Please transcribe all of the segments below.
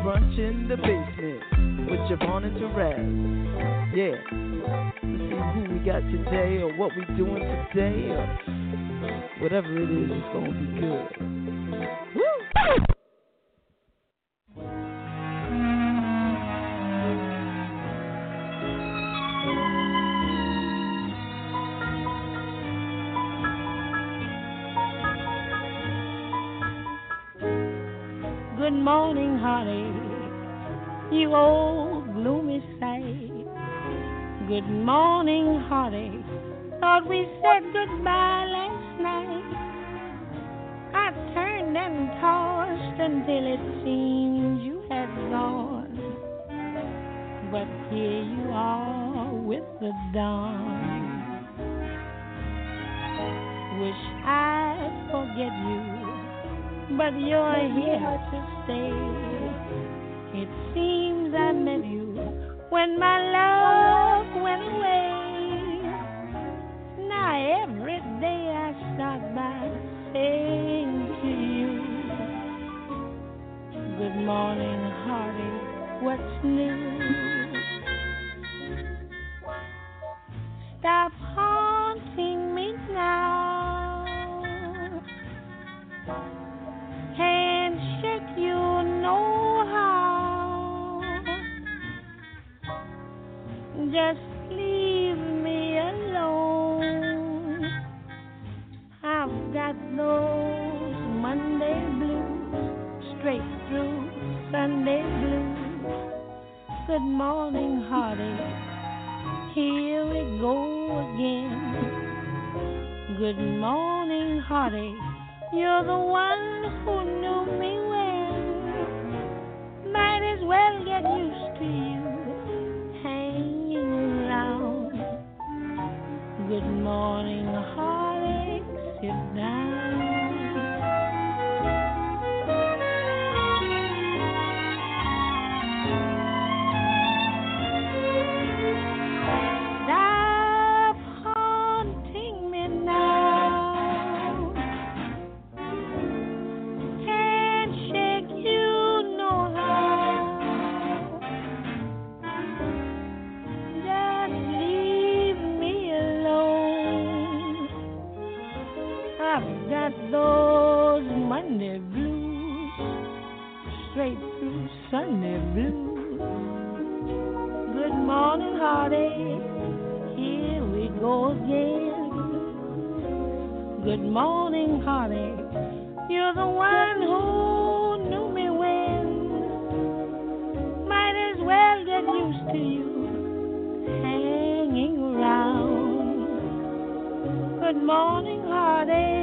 Brunch in the basement with JaVonne and Terez. Yeah. Let's see who we got today or what we doing today or whatever it is, it's gonna be good. Woo! Good morning, honey, you old gloomy sight. Good morning, honey, thought we said goodbye last night. I turned and tossed until it seemed you had gone. But here you are with the dawn. Wish I'd forget you but you're here to stay. It seems I met you when my love went away. Now every day I start by saying to you, Good morning, hearty, what's new? Stop haunting me now. Handshake, you know how. Just leave me alone. I've got those Monday blues, straight through Sunday blues. Good morning, hearty. Here we go again. Good morning, hearty. You're the one who knew me well. Might as well get used to you hanging around. Good morning, heartache. Sit down. Straight through Sunday blues. Good morning, heartache. Here we go again. Good morning, heartache. You're the one who knew me when. Might as well get used to you hanging around. Good morning, heartache.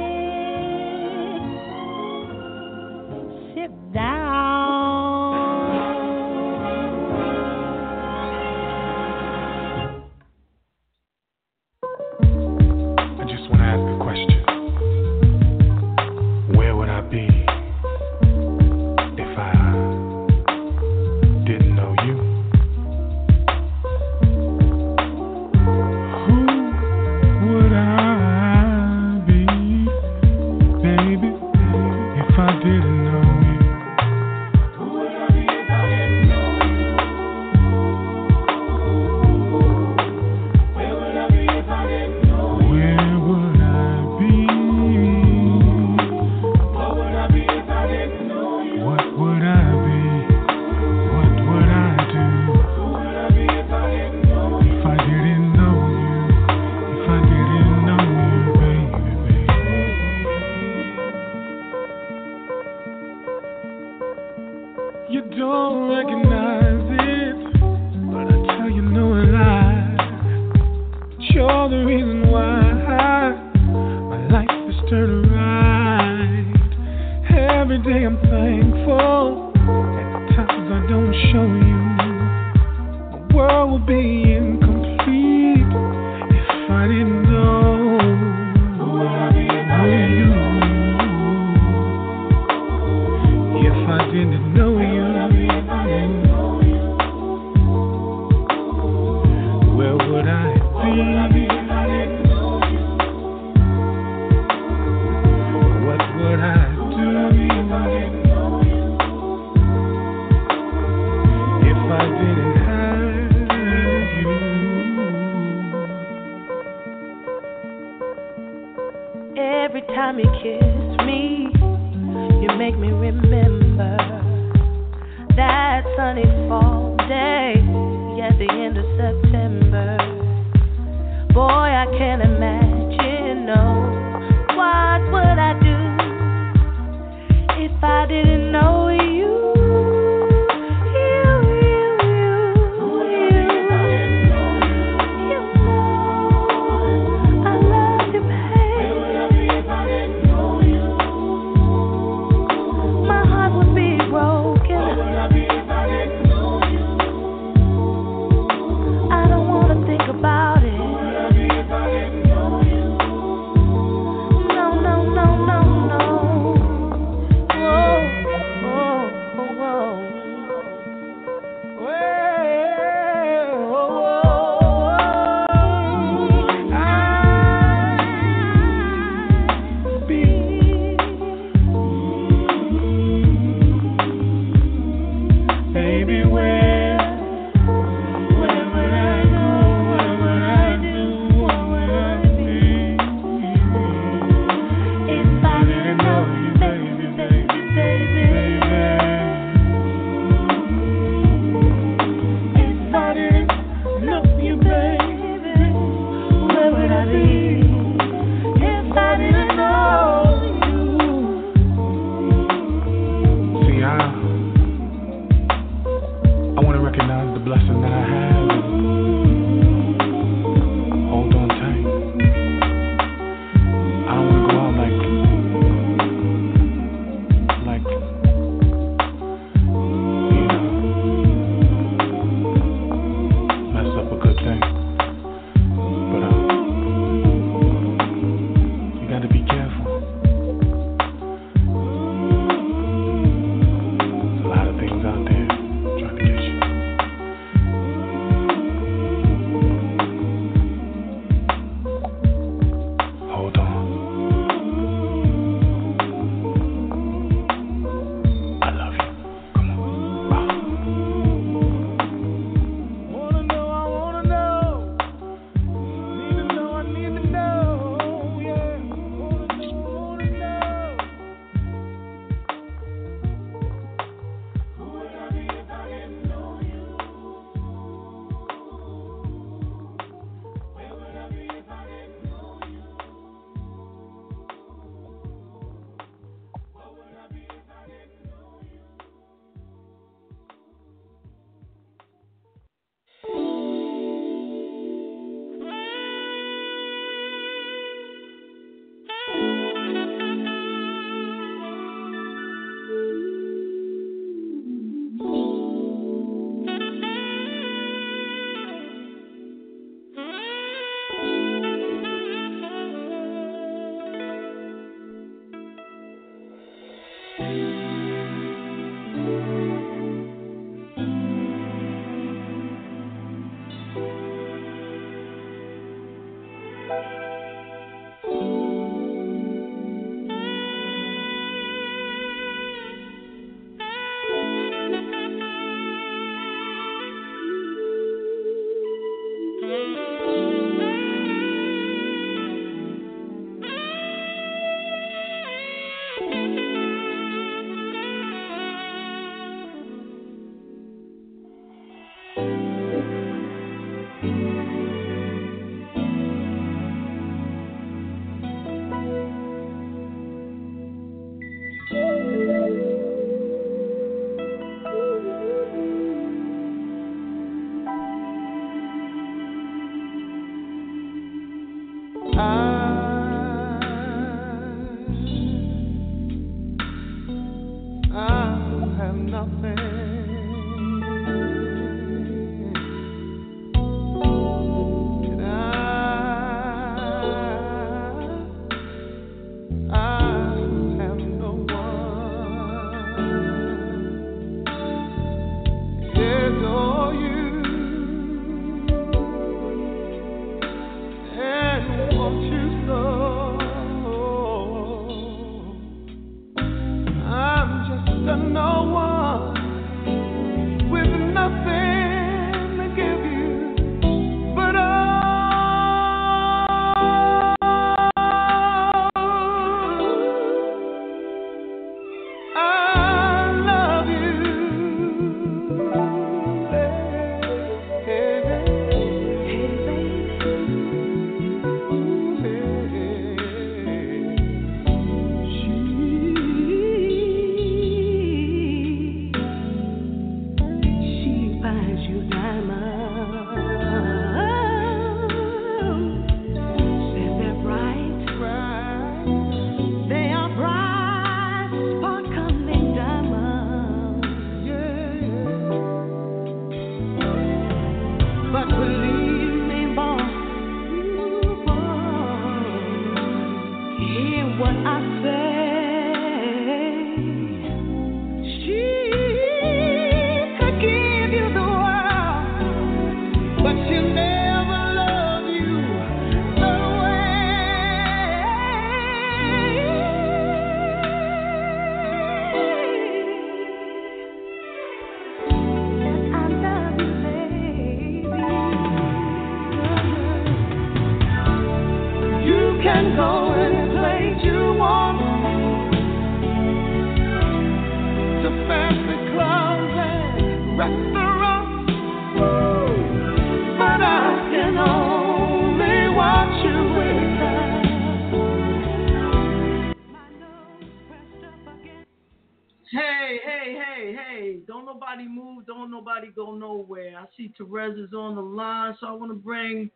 Terez is on the line, so I want to bring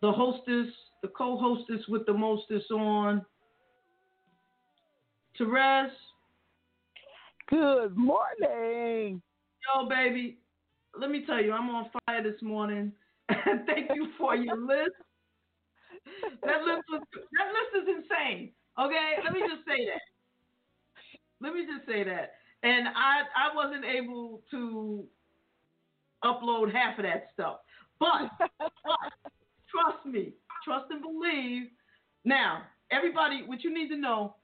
the hostess, the co-hostess with the mostest on. Terez. Good morning. Yo, baby. Let me tell you, I'm on fire this morning. Thank you for your list. That list was, that list is insane. Okay, let me just say that. Let me just say that. And I I wasn't able to upload half of that stuff. But, but trust me, trust and believe. Now, everybody, what you need to know,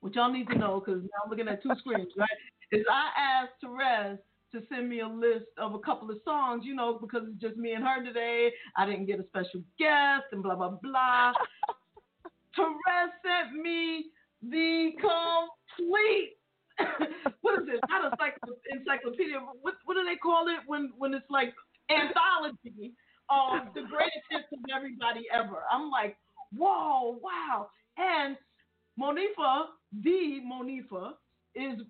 what y'all need to know, because now I'm looking at two screens, right? Is I asked Terez to send me a list of a couple of songs, you know, because it's just me and her today. I didn't get a special guest and blah blah blah. Terez sent me the complete what is it? Not a encyclopedia. What what do they call it when when it's like anthology of the greatest hits of everybody ever? I'm like, whoa, wow. And Monifa, the Monifa, is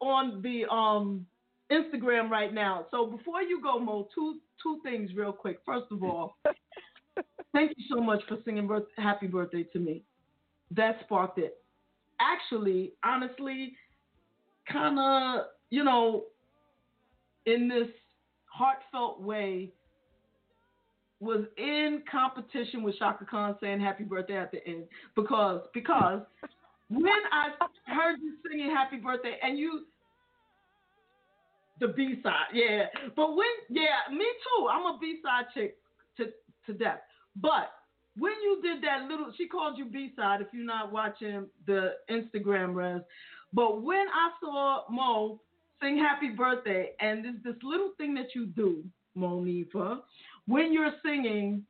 on the um Instagram right now. So before you go, Mo, two two things real quick. First of all, thank you so much for singing birth, "Happy Birthday" to me. That sparked it. Actually, honestly, kind of, you know, in this heartfelt way, was in competition with Chaka Khan saying happy birthday at the end because because when I heard you singing happy birthday and you the B side, yeah. But when yeah, me too. I'm a B side chick to to death. But when you did that little she called you B side if you're not watching the Instagram Rez. But when I saw Mo sing happy birthday, and there's this little thing that you do, Monifa, when you're singing,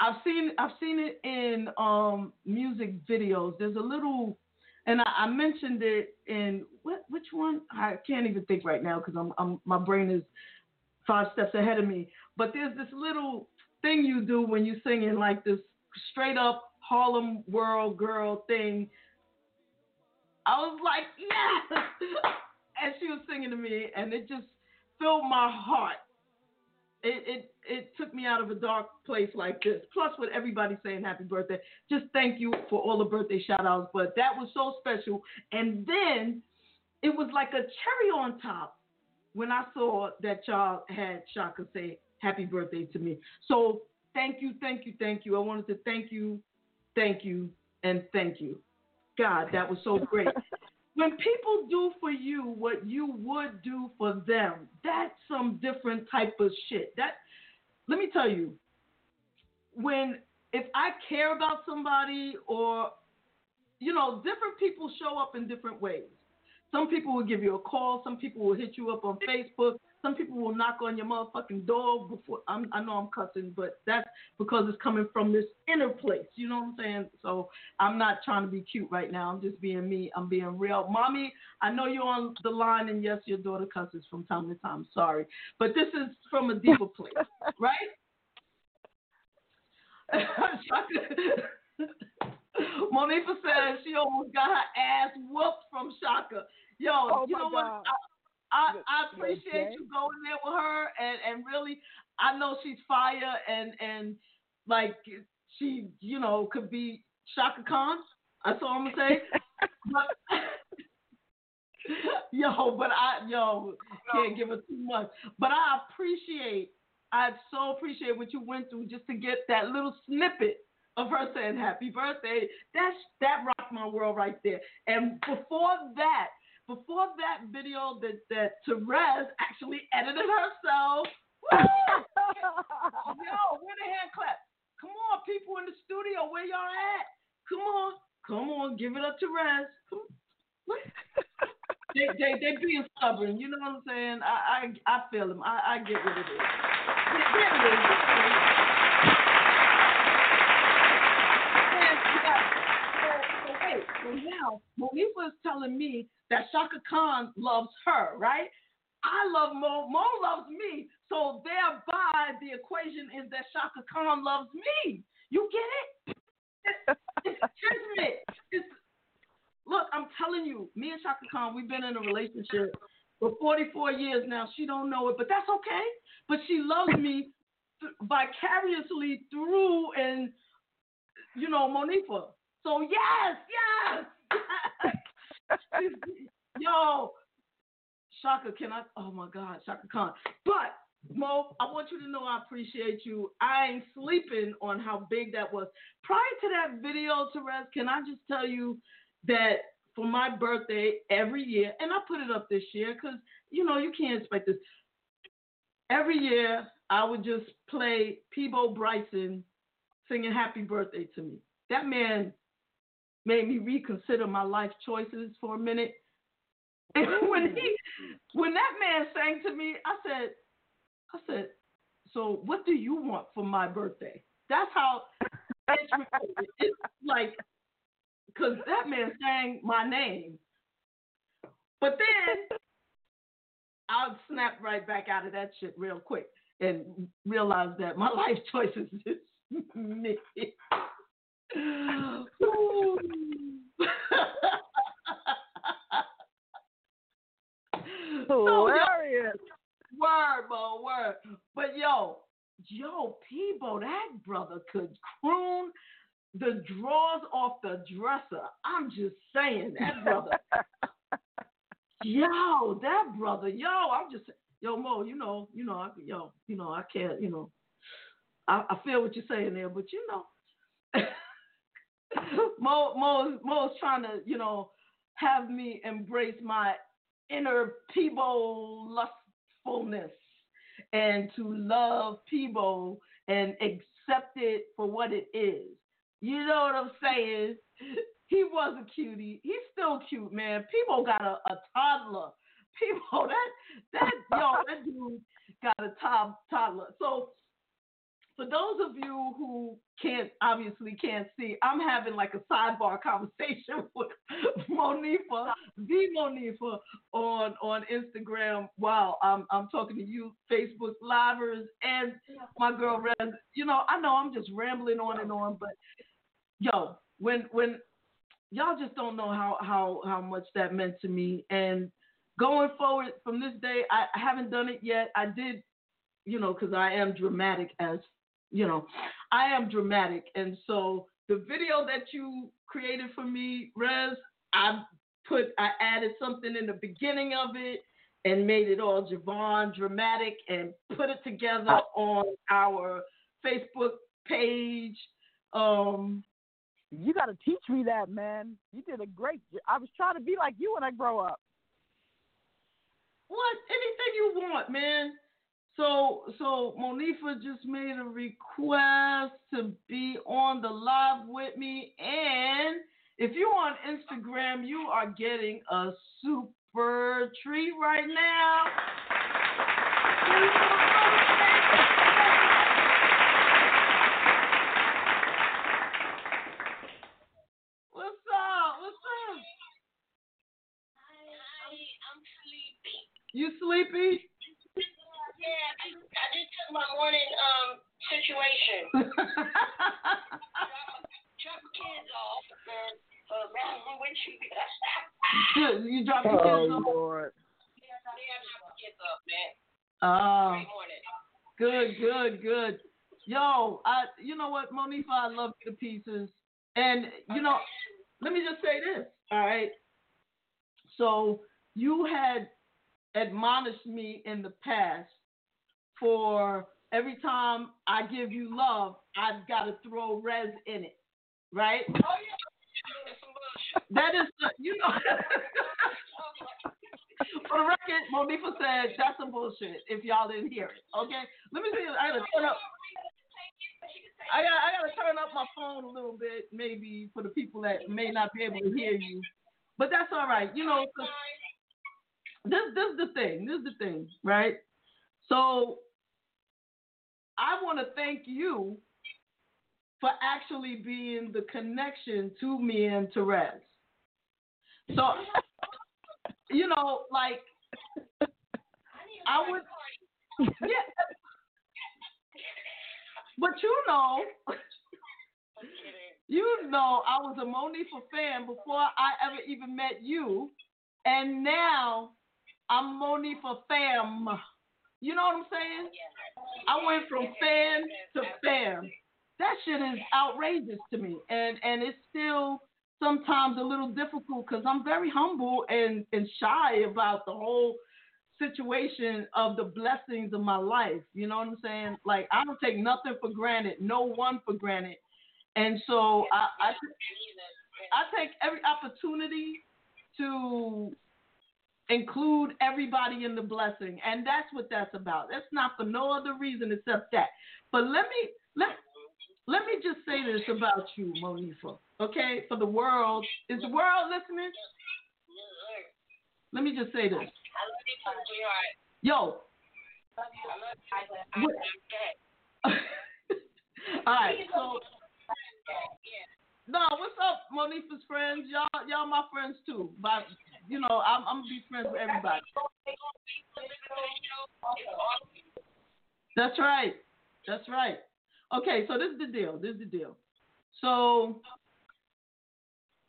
I've seen I've seen it in um, music videos. There's a little, and I, I mentioned it in what which one? I can't even think right now because I'm, I'm my brain is five steps ahead of me. But there's this little thing you do when you're singing like this straight up Harlem World girl thing I was like, yes. and she was singing to me, and it just filled my heart. It, it it took me out of a dark place like this. Plus, with everybody saying happy birthday, just thank you for all the birthday shout outs. But that was so special. And then it was like a cherry on top when I saw that y'all had Chaka say happy birthday to me. So thank you, thank you, thank you. I wanted to thank you, thank you, and thank you. God, that was so great. when people do for you what you would do for them, that's some different type of shit. That let me tell you, when if I care about somebody or you know, different people show up in different ways. Some people will give you a call. Some people will hit you up on Facebook. Some people will knock on your motherfucking door before. I'm, i know I'm cussing, but that's because it's coming from this inner place. You know what I'm saying? So I'm not trying to be cute right now. I'm just being me. I'm being real. Mommy, I know you're on the line, and yes, your daughter cusses from time to time. Sorry, but this is from a deeper place, right? Monifa says she almost got her ass whooped from Chaka. Yo, Oh, you know what? I, I, I appreciate okay? you going there with her and, and really I know she's fire and and like she, you know, could be Chaka Khan. That's all I'm gonna say. but, yo, but I yo can't give her too much. But I appreciate I so appreciate what you went through just to get that little snippet of her saying happy birthday. That's that rocked my world right there. And before that, before that video that that Terez actually edited herself. Yo, where the hand clap? Come on, people in the studio, where y'all at? Come on, come on, give it up to Rez. They, they they being stubborn, you know what I'm saying? I I, I feel them. I, I get what it is. It is. And, yeah, so, so wait, so now Monifa is telling me that Chaka Khan loves her, right? I love Mo. Mo loves me. So thereby, the equation is that Chaka Khan loves me. You get it? It's, it's. It's, look, I'm telling you, me and Shaka Khan, we've been in a relationship for 44 years now. She don't know it, but that's okay. But she loves me vicariously through and you know Monifa. So yes, yes. Yo, Chaka, can I? Oh my God, Chaka Khan. But Mo, I want you to know I appreciate you. I ain't sleeping on how big that was. Prior to that video, Terez, can I just tell you that for my birthday every year, and I put it up this year because you know you can't expect this. Every year, I would just play Peabo Bryson singing "Happy Birthday" to me. That man made me reconsider my life choices for a minute. And when he, when that man sang to me, I said, I said, so what do you want for my birthday? That's how it's, it's like, because that man sang my name. But then I'll snap right back out of that shit real quick and realize that my life choices is me. So, Hilarious. Word, Mo, word. But yo, yo, Peabo, that brother could croon the drawers off the dresser. I'm just saying, that brother. yo, that brother, yo, I'm just yo, Mo, you know, you know, I, yo, you know, I can't, you know, I, I feel what you're saying there, but you know, Mo, Mo, Mo's trying to, you know, have me embrace my inner Peabo lustfulness and to love Peabo and accept it for what it is. You know what I'm saying? He was a cutie. He's still cute, man. Peabo got a, a toddler. Peabo, that that yo, that dude got a to- toddler. So for those of you who can't obviously can't see, I'm having like a sidebar conversation with Monifa, the Monifa, on on Instagram while I'm I'm talking to you, Facebook livers, and my girl. You know, I know I'm just rambling on and on, but yo, when when y'all just don't know how how how much that meant to me, and going forward from this day, I, I haven't done it yet. I did, you know, because I am dramatic as you know, I am dramatic, and so the video that you created for me, Rez, I put I added something in the beginning of it and made it all JaVonne dramatic and put it together on our Facebook page. Um, You got to teach me that, man. You did a great. I was trying to be like you when I grow up. what anything you want, man. So so Monifa just made a request to be on the live with me, and if you're on Instagram, you are getting a super treat right now. What's up? What's up? I'm sleepy. You sleepy? Yeah, I just, I just took my morning um situation. Drop the kids off and uh, I'm with you. you drop the kids off. Lord. yeah, I drop the kids off, man. Oh, Great morning. good, good, good. Yo, I, you know what, Monifa, I love you to pieces. And you know, let me just say this, all right? So you had admonished me in the past for every time I give you love, I've got to throw Rez in it, right? Oh, yeah. Some bullshit. The, you know. For the record, Monifa said that's some bullshit. If y'all didn't hear it, okay. Let me see. I gotta turn up. I got. I gotta turn up my phone a little bit, maybe for the people that may not be able to hear you. But that's all right. You know, this this is the thing. This is the thing, right? So I want to thank you for actually being the connection to me and Terez. So, you know, like I would, yeah. But you know, you know, I was a Monifa fan before I ever even met you, and now I'm Monifa fam. You know what I'm saying? I went from fan to fam. That shit is outrageous to me, and and it's still sometimes a little difficult because I'm very humble and and shy about the whole situation of the blessings of my life. You know what I'm saying? Like I don't take nothing for granted, no one for granted, and so I I, I take every opportunity to include everybody in the blessing, and that's what that's about. That's not for no other reason except that. But let me let let me just say this about you, Monifa. Okay, for the world, is the world listening? Let me just say this. Yo, all right. So, no, what's up, Monifa's friends? Y'all, y'all my friends too. But you know, I'm, I'm gonna be friends with everybody. That's right. That's right. Okay, so this is the deal. This is the deal. So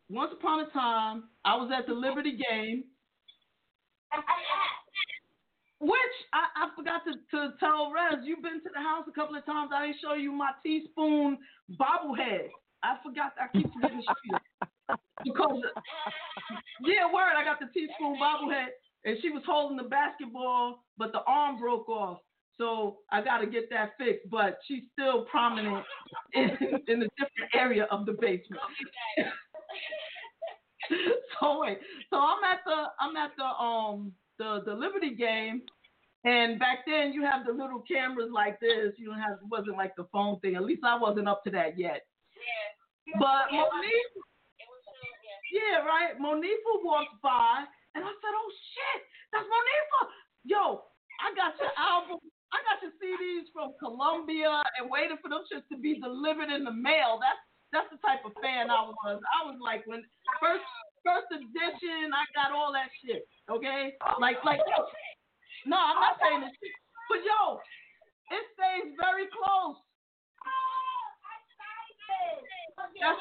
once upon a time, I was at the Liberty game, which I, I forgot to, to tell Rez. You've been to the house a couple of times. I didn't show you my teaspoon bobblehead. I forgot. I keep forgetting because yeah, word. I got the teaspoon bobblehead, and she was holding the basketball, but the arm broke off. So I got to get that fixed, but she's still prominent in, in a different area of the basement. so wait, so I'm at the I'm at the um the the Liberty game, and back then you have the little cameras like this. You don't have it wasn't like the phone thing. At least I wasn't up to that yet. But Monique, yeah, right. Monifa walked by, and I said, "Oh shit, that's Monifa! Yo, I got your album. I got your CDs from Columbia, and waiting for them shits to be delivered in the mail. That's that's the type of fan I was. I was like when first first edition, I got all that shit. Okay, like like yo, no, I'm not saying this shit, but yo, it stays very close. That's,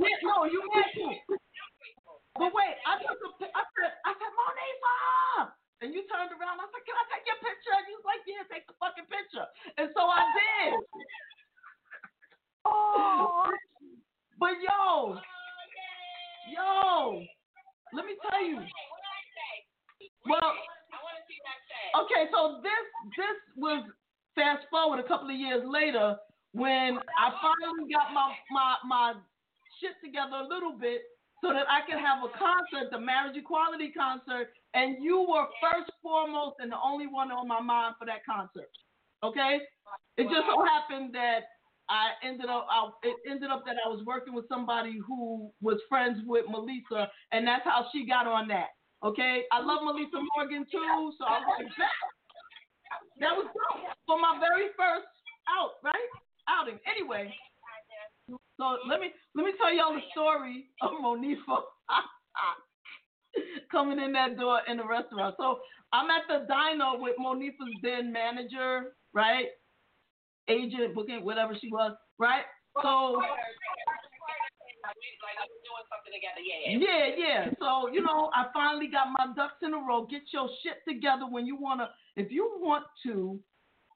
yeah, no, you had to. But wait, I took a pi- I said, I said, Monifa! And you turned around. I said, Can I take your picture? And you was like, Yeah, take the fucking picture. And so I did. Oh, But yo, Yo, let me tell you. Well, okay, so this this was fast forward a couple of years later when I finally got my my my shit together a little bit so that I could have a concert, the marriage equality concert, and you were first, foremost, and the only one on my mind for that concert. Okay, it just so happened that I ended up I, it ended up that I was working with somebody who was friends with Melissa, and that's how she got on that. Okay, I love Melissa Morgan too, so I was like, that, that was dope for my very first out, right? Outing. Anyway, so let me let me tell y'all the story of Monifa coming in that door in the restaurant. So I'm at the diner with Monifa's then manager, right? Agent, booking, whatever she was, right? So yeah, yeah. So you know, I finally got my ducks in a row. Get your shit together when you wanna. If you want to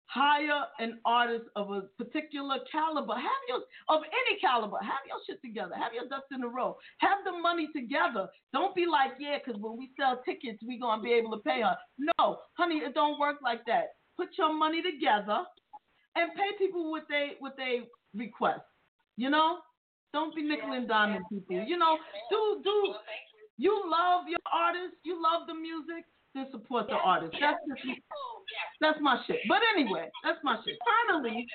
hire an artist of a particular caliber, have your of any caliber, have your shit together. Have your ducks in a row. Have the money together. Don't be like, yeah, because when we sell tickets, we gonna be able to pay her. No, honey, it don't work like that. Put your money together and pay people what they what they request. You know, don't be nickel and diming people. You know, do do. You love your artist. You love the music. Then support the artist. That's just, that's my shit. But anyway, that's my shit. Finally,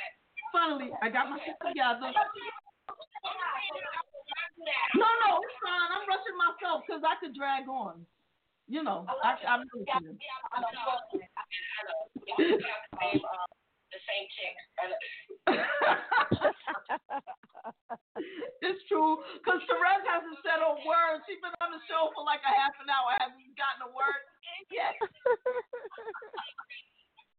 finally, I got my shit together. No, no, it's fine. I'm rushing myself because I could drag on. You know, I, I'm listening. The same chick. it's true, because Terez hasn't said a word. She's been on the show for like a half an hour, hasn't gotten a word yet.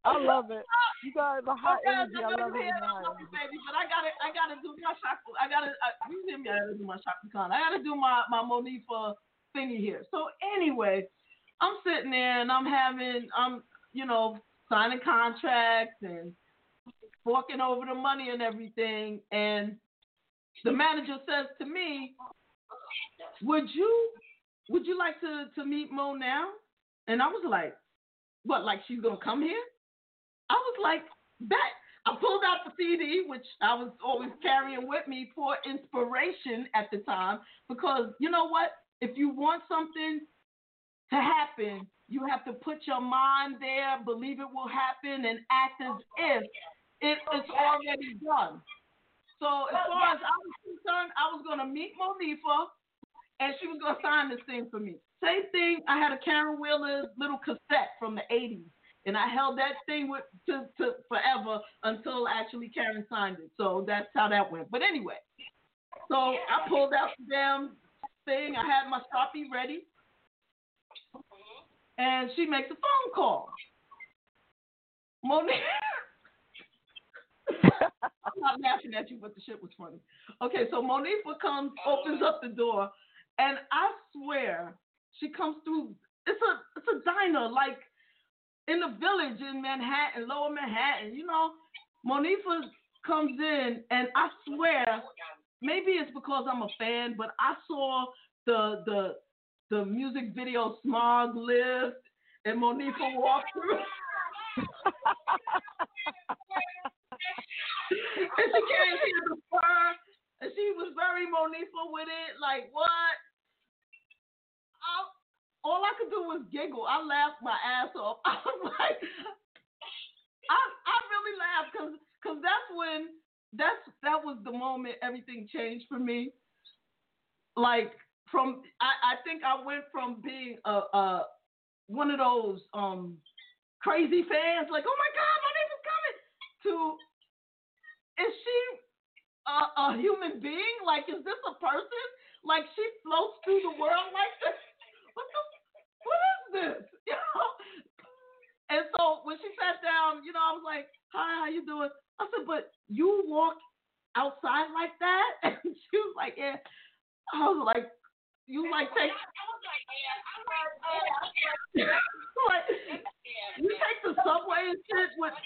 I love it. You got the hot Okay, energy. I I'm love it. I love it, baby. But I gotta, I gotta do my Chaka. I gotta, uh, you hear me? I gotta do my Chaka Khan. I gotta do my my Monifa thingy here. So anyway, I'm sitting there and I'm having, I'm, you know, signing contracts and forking over the money and everything. And the manager says to me, "Would you, would you like to to meet Mo now?" And I was like, "What? Like she's gonna come here?" I was like, "Bet." I pulled out the CD, which I was always carrying with me for inspiration at the time, because you know what? If you want something to happen, you have to put your mind there, believe it will happen, and act as if it, it's already done. So as far as I was concerned, I was gonna meet Monifa, and she was gonna sign this thing for me. Same thing. I had a Caron Wheeler little cassette from the '80s, and I held that thing with to, to forever until actually Karen signed it. So that's how that went. But anyway, so I pulled out the damn thing. I had my sharpie ready, and she makes a phone call. Monique. I'm not laughing at you, but the shit was funny. Okay, so Monifa comes, opens up the door, and I swear she comes through. It's a it's a diner like in the village in Manhattan, Lower Manhattan. You know, Monifa comes in, and I swear maybe it's because I'm a fan, but I saw the the the music video Smog Lift, and Monifa walked through. and she came here the fur, and she was very Monifa with it. Like what? I, all I could do was giggle. I laughed my ass off. I was like, I I really laughed because because that's when that's that was the moment everything changed for me. Like from I I think I went from being a a one of those um crazy fans like oh my god Monifa's coming to is she a, a human being? Like, is this a person? Like, she floats through the world like this? What the? What is this? You know? And so when she sat down, you know, I was like, "Hi, how you doing?" I said, "But you walk outside like that?" And she was like, "Yeah." I was like, "You like take?" I was like, Yeah, I'm like, uh, you take the subway and shit with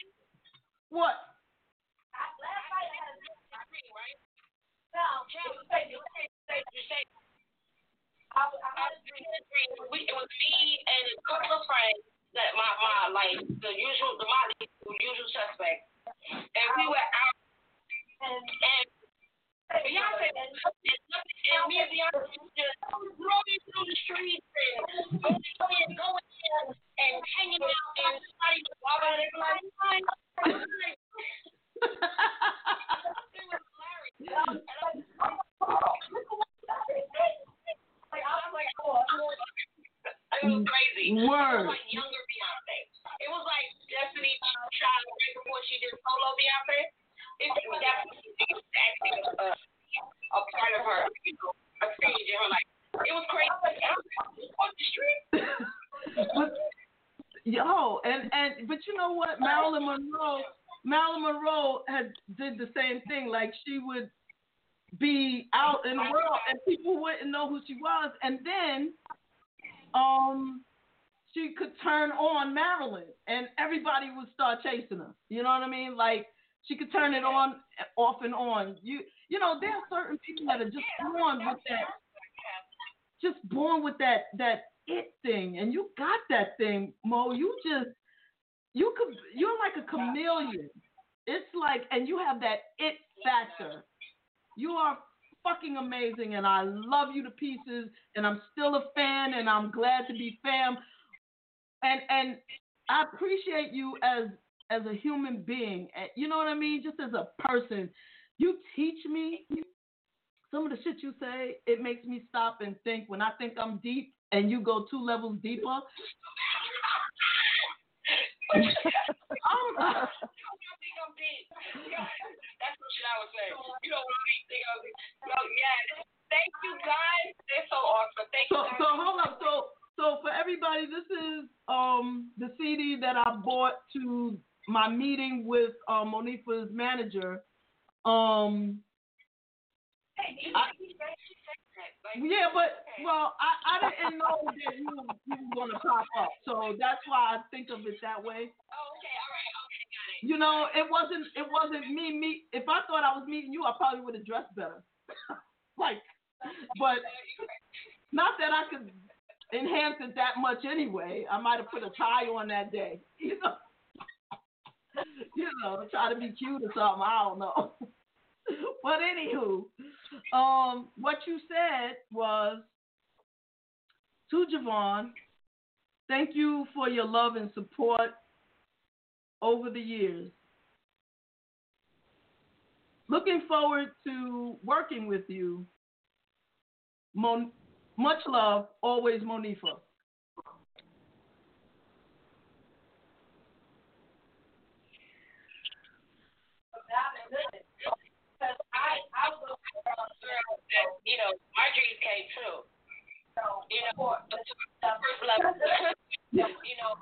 what? Was I disagree. We it was me and a couple of friends that my my like the usual the my the usual suspects, and we were out and. Beyonce and me and Beyonce just rolling through the streets going in, going in, and hanging out, and was. I was like, it was like, like, crazy. Like younger Beyonce. It was like Destiny Child before she did solo Beyonce. It was actually a, a part of her, you know, a stage in her life. It was crazy. Yo, and and but you know what? Marilyn Monroe, Marilyn Monroe had did the same thing. Like she would be out in the world and people wouldn't know who she was, and then um she could turn on Marilyn and everybody would start chasing her. You know what I mean? Like she could turn it on, off and on. You you know there are certain people that are just born with that, just born with that that it thing, and you got that thing, Mo. You just you could you're like a chameleon. It's like, and you have that it factor. You are fucking amazing, and I love you to pieces, and I'm still a fan, and I'm glad to be fam. And and I appreciate you as as a human being. and You know what I mean? Just as a person, you teach me some of the shit you say. It makes me stop and think. When I think I'm deep, and you go two levels deeper. I'm, You think I'm big. That's what I would say. You don't really think I'm big. So, yeah. Thank you guys. They're so awesome. Thank So you guys. so hold up. So so for everybody, this is um the CD that I bought to my meeting with uh, Monifa's manager. Um Hey, I- you said she said that. Like, yeah, but well, I, I didn't know that you, you were gonna pop up, so that's why I think of it that way. Oh, okay. All right. Okay. Got it. You know, it wasn't it wasn't me meet. If I thought I was meeting you, I probably would have dressed better. like, but not that I could enhance it that much anyway. I might have put a tie on that day. You know, you know, try to be cute or something. I don't know. but anywho, um, what you said was to JaVonne. Thank you for your love and support over the years. Looking forward to working with you. Mon- much love, always Monifa. Because I, I was a you know, my dreams came true. You know, the first level. you know,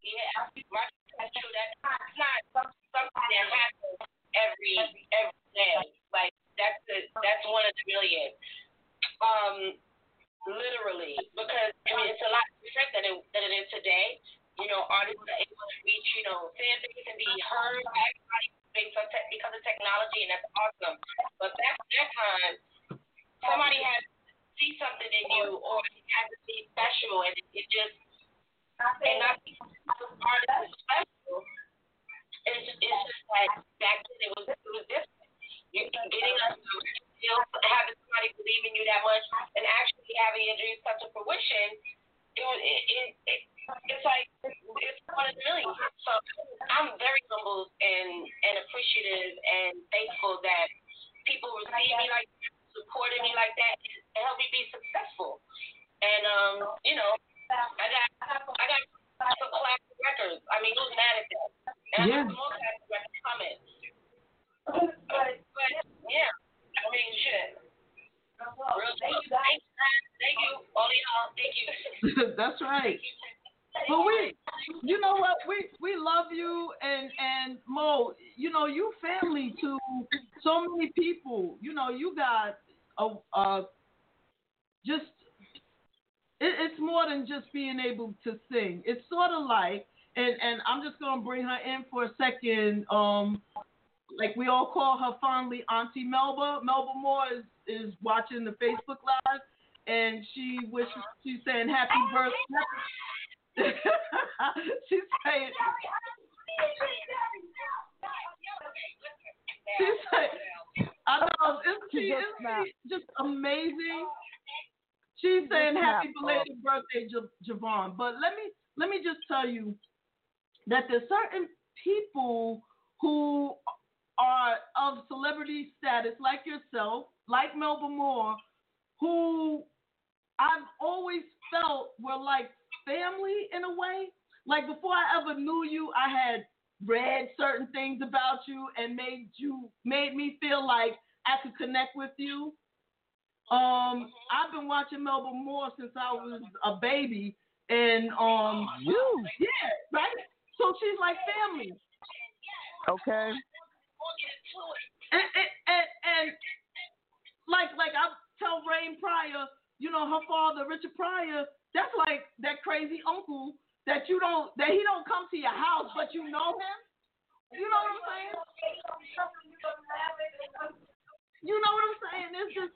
yeah, my dreams came true. That's not something that happens every every day. Like that's that's one of the million. Um, literally, because I mean it's a lot different than it than it is today. You know, artists are able to reach, you know, fan base and be heard by everybody because of technology, and that's awesome. But back at that time, somebody had to see something in you, or had to be special, and it, just and not because artists is special. It's just, it's just like back then it was it was different. You getting us still having somebody believe in you that much, and actually having your dreams come to fruition. It it, it, it it's like it's one of the million. So I'm very humbled and and appreciative and thankful that people receive me like supported me like that, and help me be successful. And um, you know, I got I got some classic records. I mean, who's mad at that? And I Yeah. got more classic records coming. But but yeah, I mean shit. Thank you guys. Thank you. All of y'all. Thank you. That's right. But we, you know what? We we love you and and Mo. You know you family to so many people. You know you got a uh just. It, it's more than just being able to sing. It's sort of like, and and I'm just gonna bring her in for a second. Um, like we all call her fondly Auntie Melba. Melba Moore is is watching the Facebook live, and she wishes she's saying happy birthday. she's saying she's saying I know isn't she, isn't she just amazing? She's saying happy belated birthday, Ja- JaVonne. But let me let me just tell you that there's certain people who are of celebrity status, like yourself, like Melba Moore, who I've always felt were like family in a way. Like before I ever knew you, I had read certain things about you and made you made me feel like I could connect with you. Um, I've been watching Melba Moore since I was a baby, and um, You yeah, right. So she's like family. okay? And, and, and, like like I tell Rain Pryor, you know, her father, Richard Pryor, that's like that crazy uncle that you don't that he don't come to your house, but you know him. You know what I'm saying? You know what I'm saying? It's just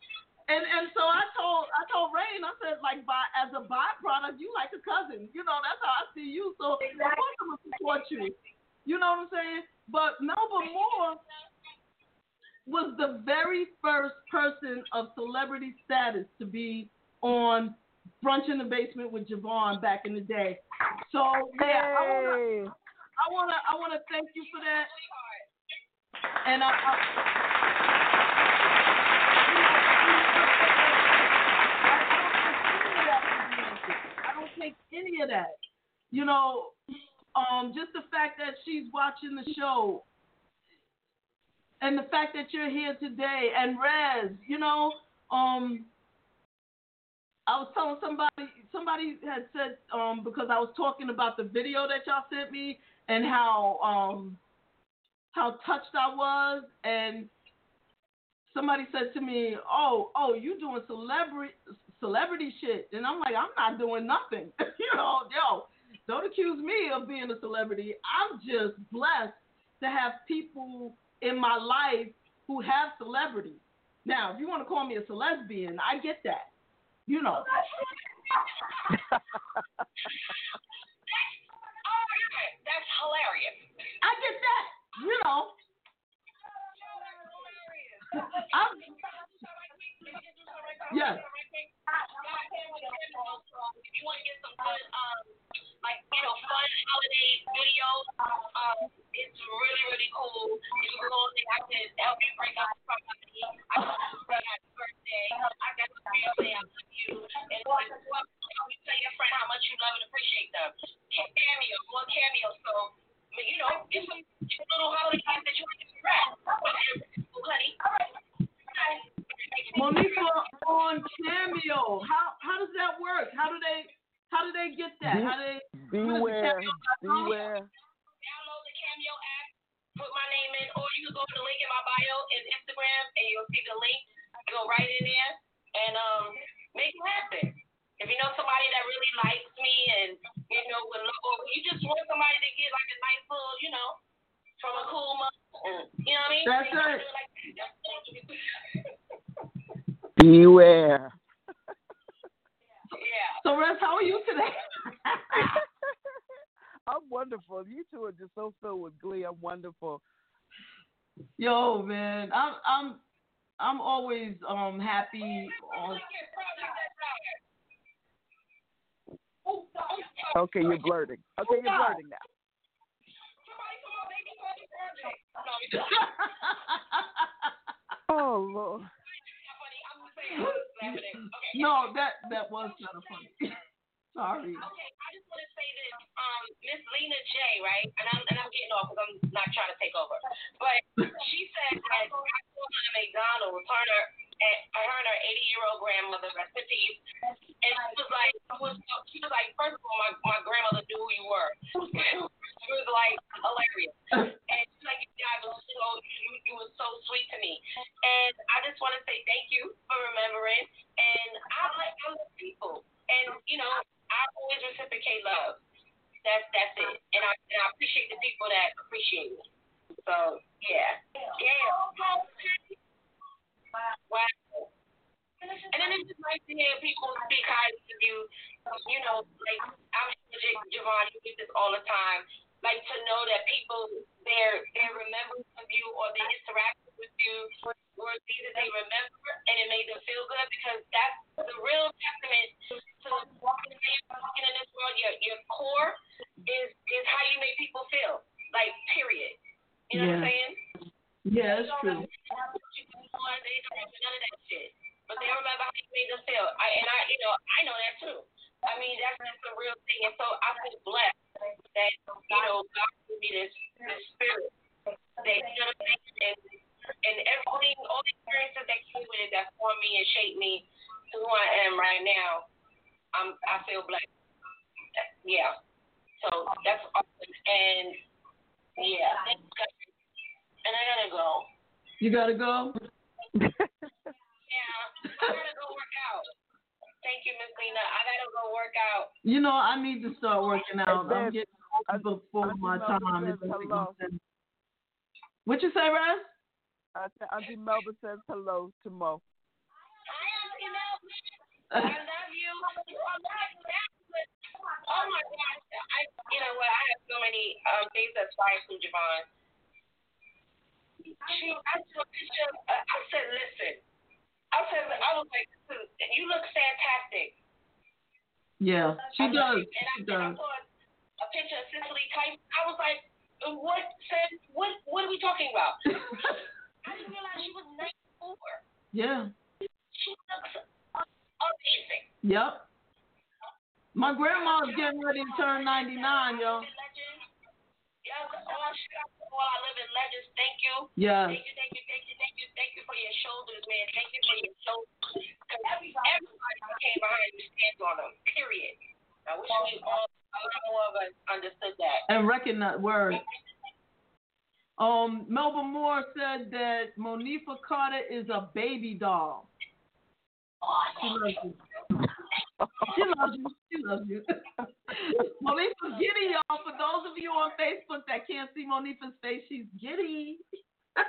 and and so I told I told Rain, I said like by as a byproduct, you like a cousin. You know, that's how I see you. So of course I'm gonna support you. You know what I'm saying? But Melba Moore was the very first person of celebrity status to be on Brunch in the Basement with JaVonne back in the day. So yeah, I wanna Hey, I wanna I wanna thank you for that. And I, I I don't take any of that. You know, um, just the fact that she's watching the show and the fact that you're here today and Rez, you know, um, I was telling somebody somebody had said um, because I was talking about the video that y'all sent me and how um, how touched I was and somebody said to me, "Oh, oh, you doing celebrity celebrity shit?" And I'm like, "I'm not doing nothing." you know, yo, don't accuse me of being a celebrity. I'm just blessed to have people in my life who have celebrity. Now, if you want to call me a lesbian, I get that. You know. Oh, that's hilarious. I get that. You know. I'm, yes. If you want to get some good, um, like you know, fun holiday videos, um, it's really really cool. If you go on there, I help you break out the property. I can say birthday. I got to say I love you, and like, you tell your friend how much you love and appreciate them. Cameo, more cameo. So, you know, get some little holiday gifts that you to wrap. Honey. Monifa on Cameo. How how does that work? How do they how do they get that? How do they beware, Cameo.com? beware. download the Cameo app, put my name in, or you can go to the link in my bio in Instagram and you'll see the link. Go right in there and um make it happen. If you know somebody that really likes me and you know would love, or you just want somebody to get like a nice little, you know, from a cool month, you know what I mean? That's You can it. do like that. Beware. Yeah. So Rez, how are you today? I'm wonderful. You two are just so filled with glee. I'm wonderful. Yo, man, I'm I'm I'm always um happy on Okay, you're blurting. Okay, you're blurting now. Oh Lord. No, that that was kind of funny. Sorry. Okay, I just want to say this. Um, Miss Lena J, right? And I'm and I'm getting off because I'm not trying to take over. But she said that I saw her at McDonald's, her and her, and her and her 80 year old grandmother, peace. And she was like, was, she was like, first of all, my my grandmother knew who you were. she was like hilarious. And she's like, you guys were so you, you were so sweet to me. And I just want to say thank you for remembering. And I like I love people. And you know, I always reciprocate love. That's that's it. And I and I appreciate the people that appreciate me. So yeah. Yeah. Wow. And then it's just nice to hear people speak highly of you. You know, like I'm sure J- JaVonne, you do this all the time. Like to know that people their their remembrance of you or their interaction with you were things that they remember and it made them feel good because that's the real testament to walking walking in this world. Your your core is is how you make people feel. Like period. You know what I'm saying? Yeah, it's true. They remember how you made them feel. I, and I, you know, I know that too. I mean, that's just a real thing. And so I feel blessed that, you know, God gave me this, this spirit. That, you know what I'm saying? And, and everything, all the experiences that came with it that formed me and shaped me to who I am right now, I'm, I feel blessed. Yeah. So that's awesome. And, yeah. And I gotta go. You gotta go. Yeah, I gotta go work out. Thank you, Miss Lena. I gotta go work out. You know, I need to start working out. I'm getting old before my time. Says hello. What you say, Rez? I said, Auntie Melba says hello to Mo. Hi, Auntie Melvin. I love you. You are right. That's. Oh my gosh. I, you know what? I have so many um, things that inspire from JaVonne. She, I took a. Uh, I said, listen. I said, I was like, you look fantastic. Yeah, she I does. looked, And I, She and I does. saw a picture of Cicely Tyson. I was like, what? Said what? What are we talking about? I didn't realize she was 94. Yeah. She looks amazing. Yep. My grandma's getting ready to turn 99, yo. Yes, all shout out to all our living legends. Thank you. Yes. Thank you, thank you, thank you, thank you, thank you for your shoulders, man. Thank you for your shoulders. Because everybody who came behind you stands on them, period. I wish we all, a lot more of us understood that. And recognize word. Um, Melba Moore said that Monifa Carter is a baby doll. She loves you. She loves you. She loves you. Monifa's giddy, y'all. For those of you on Facebook that can't see Monifa's face, she's giddy. I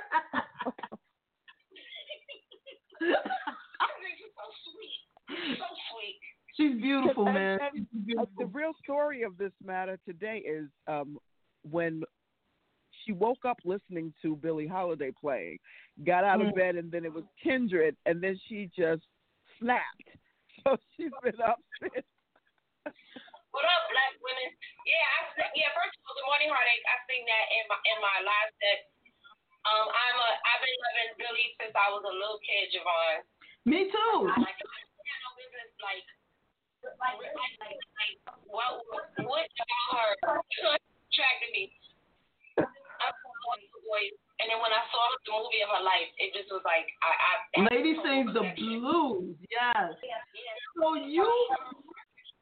think she's so sweet. So sweet. she's beautiful, man. and, She's uh, the real story of this matter today is um, when she woke up listening to Billie Holiday playing, got out of Mm. bed, and then it was Kindred, and then she just snapped. So she's been up since. What up, black women? Yeah, I sing, yeah. First of all, the morning heartache. I sing that in my in my live set. Um, I'm a I've been loving Billie since I was a little kid, JaVonne. Me too. Like I had no business like like like, like what what about her attracted me. I was a voice, and then when I saw the movie of her life, it just was like I. I Lady sings the blues. Yes. So you.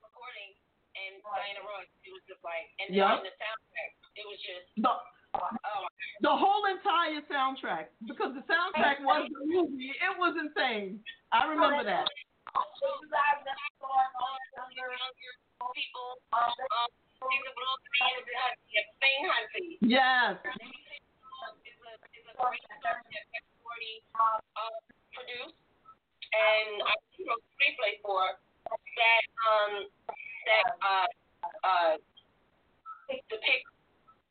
recording and Diana Ross. It was just like, and then the soundtrack, it was just, The, oh the whole entire soundtrack because the soundtrack was the movie. It was insane. I remember that. people, um, um, a is a great song that X40 um produced, and I wrote the screenplay for that um that uh uh depicts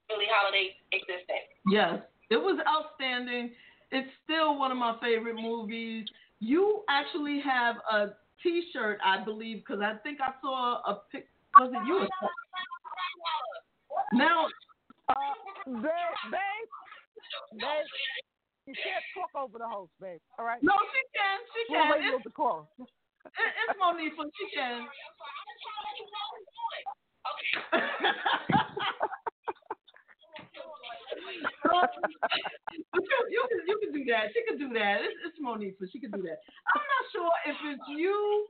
Billie Holiday's existence. Yes. It was outstanding. It's still one of my favorite movies. You actually have a T-shirt, I believe, because I think I saw a pic. Was it you? Now, Uh, babe, babe, you can't talk over the host, babe. All right. no, she can. She We'll can. wait It's, the call. it- it's Monifa. She can. You, you can you can do that. She can do that. It's, it's Monifa. She can do that. I'm not sure if it's you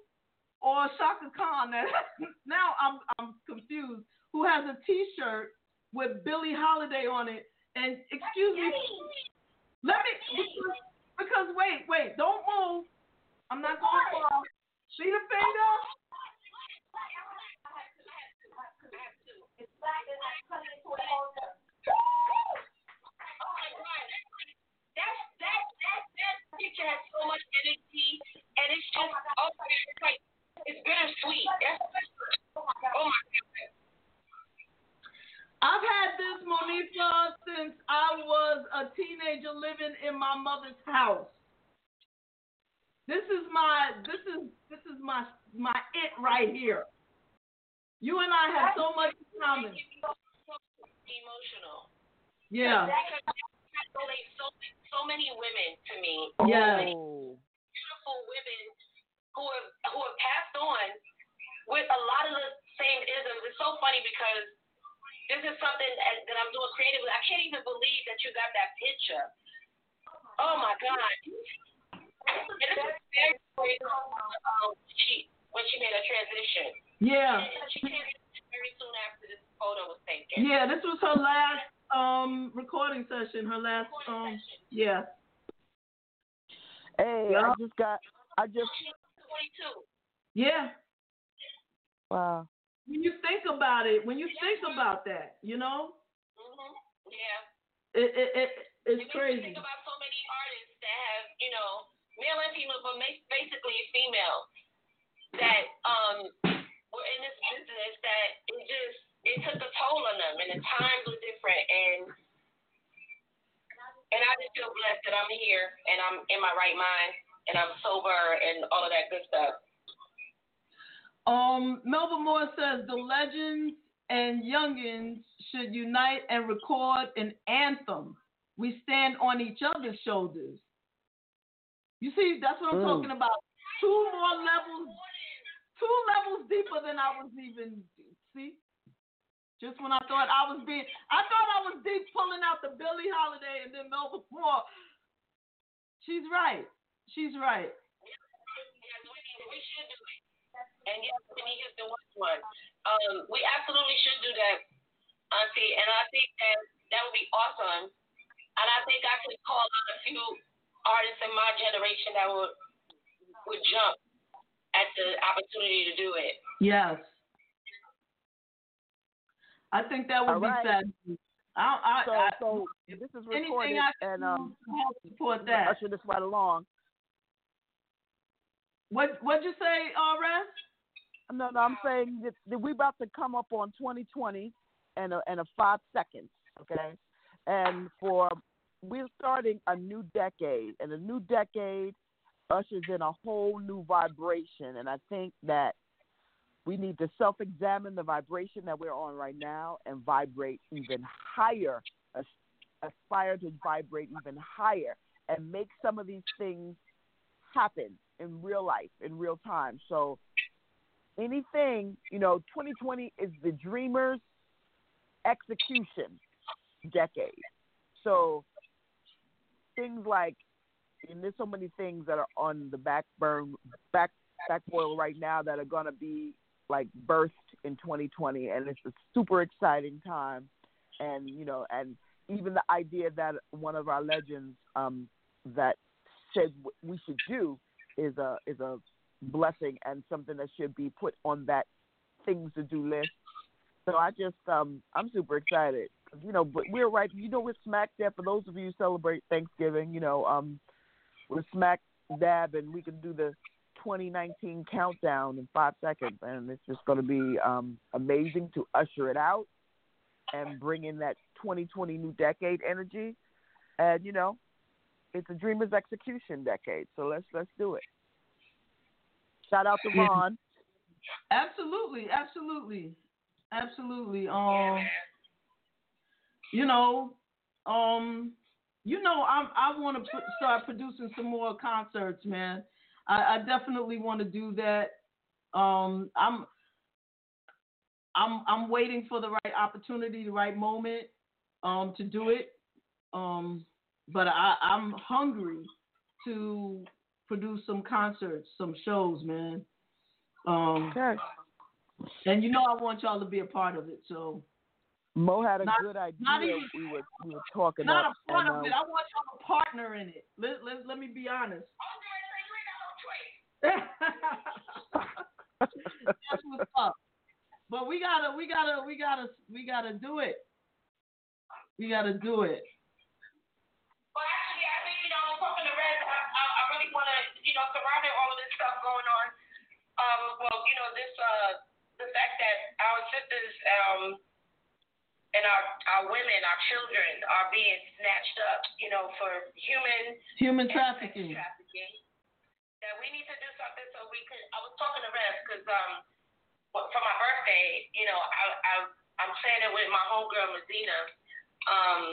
or Chaka Khan. That now I'm I'm confused. Who has a T-shirt with Billie Holiday on it? And excuse me, let me because, because wait, wait, don't move. I'm not going far. See the finger? picture has so much energy, and it's just oh, it's like it's bittersweet. That's, oh my god. I've had this Monifa since I was a teenager living in my mother's house. This is my this is this is my my it right here. You and I have so much in common. Emotional. Yeah. Relates so so many women to me. Yeah. So beautiful women who have who have passed on with a lot of the same isms. It's so funny because this is something that, that I'm doing creatively. I can't even believe that you got that picture. Oh my God. And this is very, very um, she when she made a transition. Yeah. And she transitioned very soon after this photo was taken. Yeah, this was her last um recording session. Her last um yeah. Hey, I just got. I just. 22. Yeah. Wow. When you think about it, when you think about that, you know, Mm-hmm. Yeah. it it, it it's you crazy. think about so many artists that have, you know, male and female, but basically female, that um were in this business that it just it took a toll on them, and the times were different, and and I just feel blessed that I'm here and I'm in my right mind and I'm sober and all of that good stuff. Um, Melba Moore says the legends and youngins should unite and record an anthem. We stand on each other's shoulders. You see, that's what I'm Mm. talking about. Two more levels, two levels deeper than I was even. See, just when I thought I was being, I thought I was deep pulling out the Billie Holiday and then Melba Moore. She's right. She's right. We, we should do it. And yes, Whitney Houston was one. Um, we absolutely should do that, Auntie. And I think that that would be awesome. And I think I could call out a few artists in my generation that would would jump at the opportunity to do it. Yes. I think that would All be right. fabulous. I, I, So, I, so this is recorded I can and um, do to help support we'll that. usher this right along. What what'd you say, uh, Rez? No, no, I'm saying that, that we about to come up on 2020 and a, and a five seconds, okay? And for we're starting a new decade, and a new decade ushers in a whole new vibration. And I think that we need to self-examine the vibration that we're on right now and vibrate even higher, aspire to vibrate even higher, and make some of these things happen in real life, in real time. So anything, you know, 2020 is the dreamers execution decade. So things like, and there's so many things that are on the back burn, back back boil right now that are gonna be like birthed in 2020, and it's a super exciting time. And you know, and even the idea that one of our legends um, that said we should do is a is a blessing and something that should be put on that things to do list. So I just um I'm super excited. You know, but we're right. You know, we're smack dab. For those of you who celebrate Thanksgiving, you know, um, we're smack dab, and we can do the 2019 countdown in five seconds, and it's just going to be um amazing to usher it out and bring in that 2020 new decade energy. And you know, it's a dreamer's execution decade. So let's let's do it. Shout out to Ron. Absolutely, absolutely, absolutely. Um, you know, um, you know, I'm I want to put, start producing some more concerts, man. I, I definitely want to do that. Um, I'm I'm I'm waiting for the right opportunity, the right moment, um, to do it. Um, but I, I'm hungry to produce some concerts, some shows, man. Um, Okay. and you know I want y'all to be a part of it. So Mo had a Not- good idea. not even- we were we were talking not up, a part and, of it. I want y'all to partner in it. Let let, let me be honest. That's what's up. But we gotta we gotta we gotta we gotta do it. We gotta do it. You know, surrounding all of this stuff going on, um, well, you know, this, uh, the fact that our sisters, um, and our our women, our children are being snatched up, you know, for human Human trafficking. trafficking. That we need to do something so we could. I was talking to Rev because um, for my birthday, you know, I I I'm planning with my homegirl Mazina, um,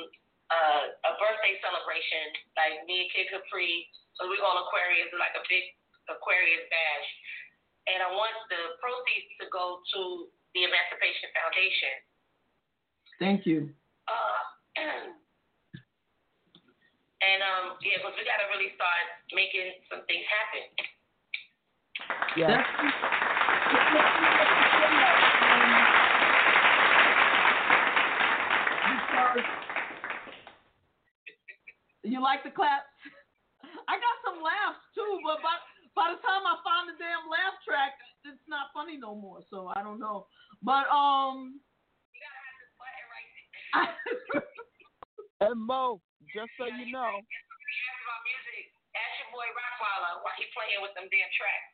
uh, a birthday celebration, like me and Kid Capri. So we're going Aquarius, like a big Aquarius bash, and I want the proceeds to go to the Emancipation Foundation. Thank you. Uh, and um, yeah, because we got to really start making some things happen. Yeah. You like the claps? I got some laughs too, but by, by the time I find the damn laugh track, it's not funny no more. So I don't know. But um, You got to have this button right And Mo, just so you know, Ask about music. Ask your boy Rockwaller while he playing with them damn tracks.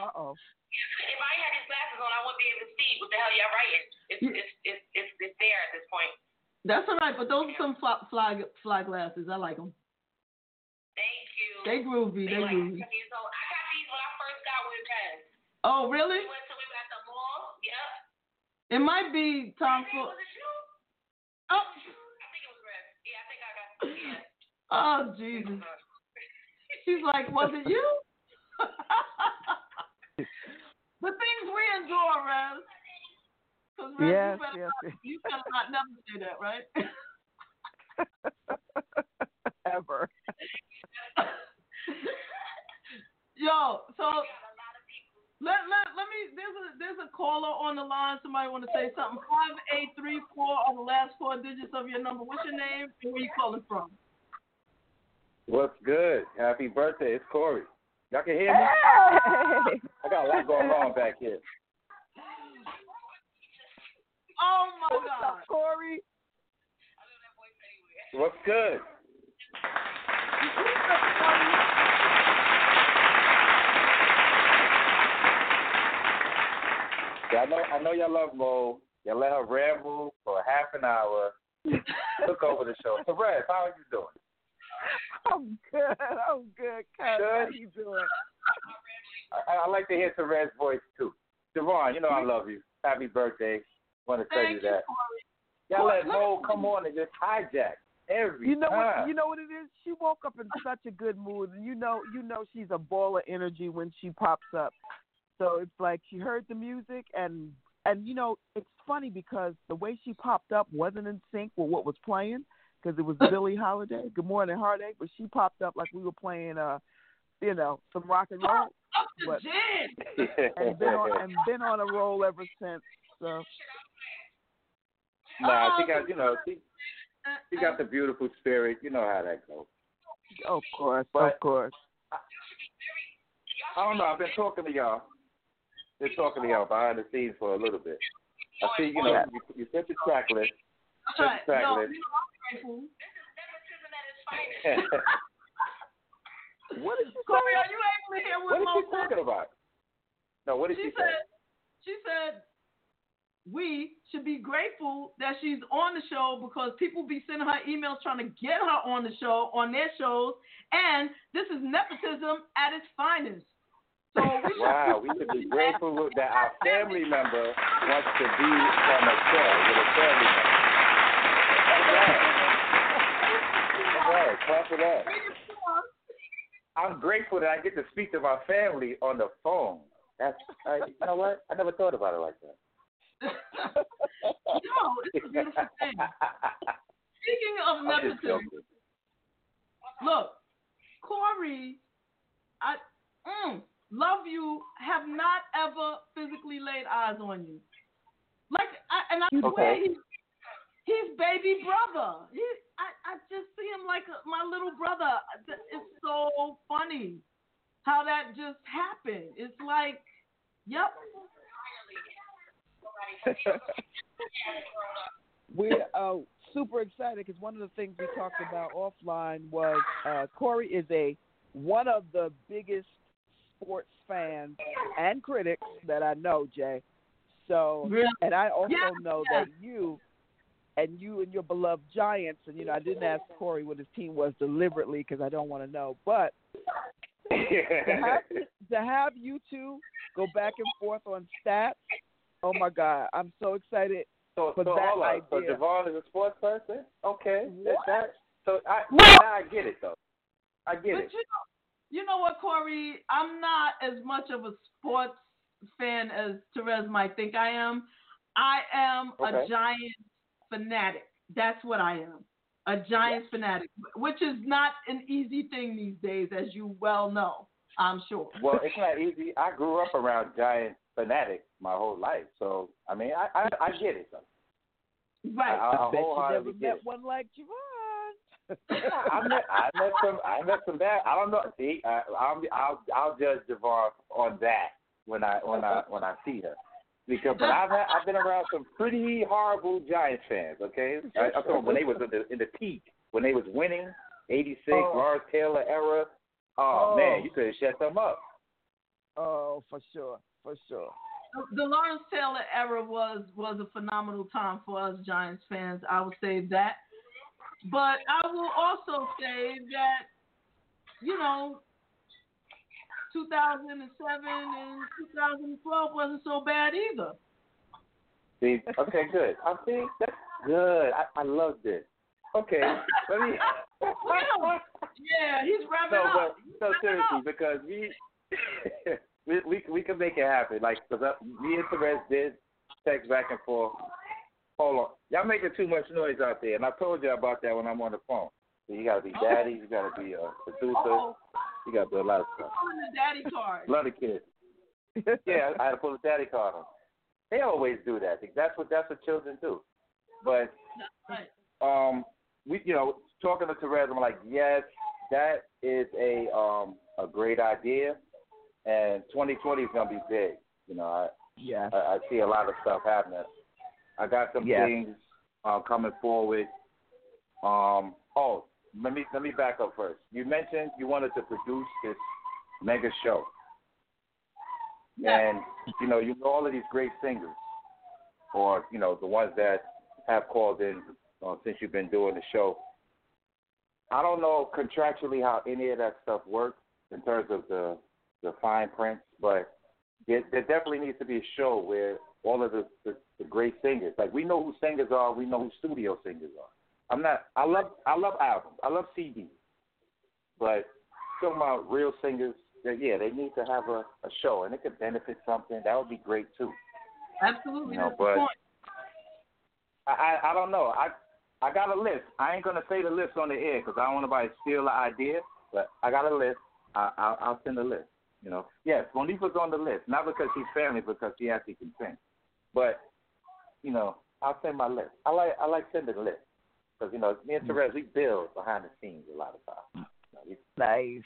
uh oh. If I had his glasses on, I wouldn't be able to see what the hell y'all writing. It's it's it's it's, it's there at this point. that's all right. But those are some fly fly, fly glasses. I like them. Thank you. They groovy. They like groovy. seven years. I got these when I first got with Red. Oh, really? We went to we were at the mall. Yep. It might be time Hey, for. was it you? Oh, I think it was Red. Yeah, I think I got. Yeah. oh Jesus. She's like, was it you? the things we endure, Rev. 'Cause, Rev, Yes, you better, yes, not, you better not never say that, right? Ever. Yo, so let, let, let me there's a there's a caller on the line. Somebody want to say something. Five eight three four are the last four digits of your number. What's your name and where you calling from? What's good? Happy birthday. It's Corey. Y'all can hear me? Hey! I got a lot going on back here. Oh my God. What's God! up, Corey? What's good? Yeah, I know I know y'all love Mo. Y'all let her ramble for half an hour. Took over the show. So Red, how are you doing? I'm good. I'm good. Kat. How Good. you doing? I, I like to hear Red's voice too. Devon, you know I mm-hmm. love you. Happy birthday. I Want to tell Thank you you, that. Corey. Y'all let Mo come on and just hijack every You know time. what? You know what it is. She woke up in such a good mood, and you know, you know, she's a ball of energy when she pops up. So it's like she heard the music, and and you know, it's funny because the way she popped up wasn't in sync with what was playing, because it was Billie Holiday, "Good Morning Heartache," but she popped up like we were playing, uh, you know, some rock and roll, Up to What? Jen. and been on and been on a roll ever since. So nah, she got you know she she got the beautiful spirit. You know how that goes. of course, But- of course. I don't know. I've been talking to y'all. Been talking to y'all behind the scenes for a little bit. I see, you know, you, you sent your track list. Right. Track No, list. you know, I'm grateful. Nepotism at its finest. What Corey, say? are you able to hear what what is she talking about? No, what did She she say? said, she said, we should be grateful that she's on the show because people be sending her emails trying to get her on the show, on their shows, and this is nepotism at its finest. So we should Wow, we should be grateful that our family member wants to be on a show with a family member. All right. All right, clap it up. I'm grateful that I get to speak to my family on the phone. That's, I, you know what? I never thought about it like that. No, it's a beautiful thing. Speaking of nepotism, look, Corey, I mm, love you. Have not ever physically laid eyes on you. Like, I, and I swear Okay. he's he's baby brother. He, I, I just see him like a, my little brother. It's so funny how that just happened. It's like, yep. We're uh, super excited because one of the things we talked about offline was uh, Corey is a one of the biggest sports fans and critics that I know, Jay. So, Really? and I also Yeah, know yeah. that you and you and your beloved Giants, and you know, I didn't ask Corey what his team was deliberately because I don't want to know, but to have, to have you two go back and forth on stats, oh my God, I'm so excited So, for so that hold on. So. JaVonne is a sports person? Okay. That's What? that. So I What? now I get it though. I get But it. you know, you know what, Corey? I'm not as much of a sports fan as Terez might think I am. I am Okay. a Giants fanatic. That's what I am. A Giants fanatic, which is not an easy thing these days, as you well know. I'm sure. Well, it's not easy. I grew up around Giant fanatics my whole life, so I mean, I I, I get it though. Right. I, I, I bet you never met it. one like JaVonne. I met I met some I met some bad. I don't know. See, I, I'll I'll I'll judge JaVonne on that when I when I when I see her. Because but I've had, I've been around some pretty horrible Giants fans. Okay, I, I'm talking when they was in the in the peak when they was winning, '86 Oh. Lawrence Taylor era. Oh, Oh. man, you could have shut them up. Oh, for sure, for sure. The Lawrence Taylor era was was a phenomenal time for us Giants fans. I would say that, but I will also say that you know, 2007 and 2012 wasn't so bad either. See, okay, good. I think that's good. I, I love this. Okay, let me. yeah, he's wrapping no, up. but no, seriously, because we we we we can make it happen. Like, cause I, me and Terez did text back and forth. Hold on, y'all making too much noise out there, and I told you about that when I'm on the phone. So you gotta be daddy, you gotta be a producer, Oh, you gotta do a lot of stuff. pulling the daddy card. Love the kids. Yeah, I had to pull the daddy card on. They always do that. That's what that's what children do. But um, we you know talking to Terez, I'm like, yes, that is a um a great idea, and 2020 is gonna be big. You know, I Yeah. I, I see a lot of stuff happening. I got some Yes. things uh, coming forward. Um, oh, let me let me back up first. You mentioned you wanted to produce this mega show, and you know you know all of these great singers, or you know the ones that have called in uh, since you've been doing the show. I don't know contractually how any of that stuff works in terms of the the fine print, but there, there definitely needs to be a show where all of the, the, the great singers, like we know who singers are, we know who studio singers are. I'm not. I love. I love albums. I love CDs, but talking about real singers, that yeah, they need to have a, a show, and it could benefit something. That would be great too. Absolutely. You know, but point. I, I I don't know. I I got a list. I ain't gonna say the list on the air because I don't want nobody to steal the idea. But I got a list. I, I'll, I'll send a list. You know, yes, Monifa's on the list, not because she's family, because she actually can sing. But you know, I'll send my list. I like I like sending lists because you know me and Terez we build behind the scenes a lot of times. Mm. You know, Nice.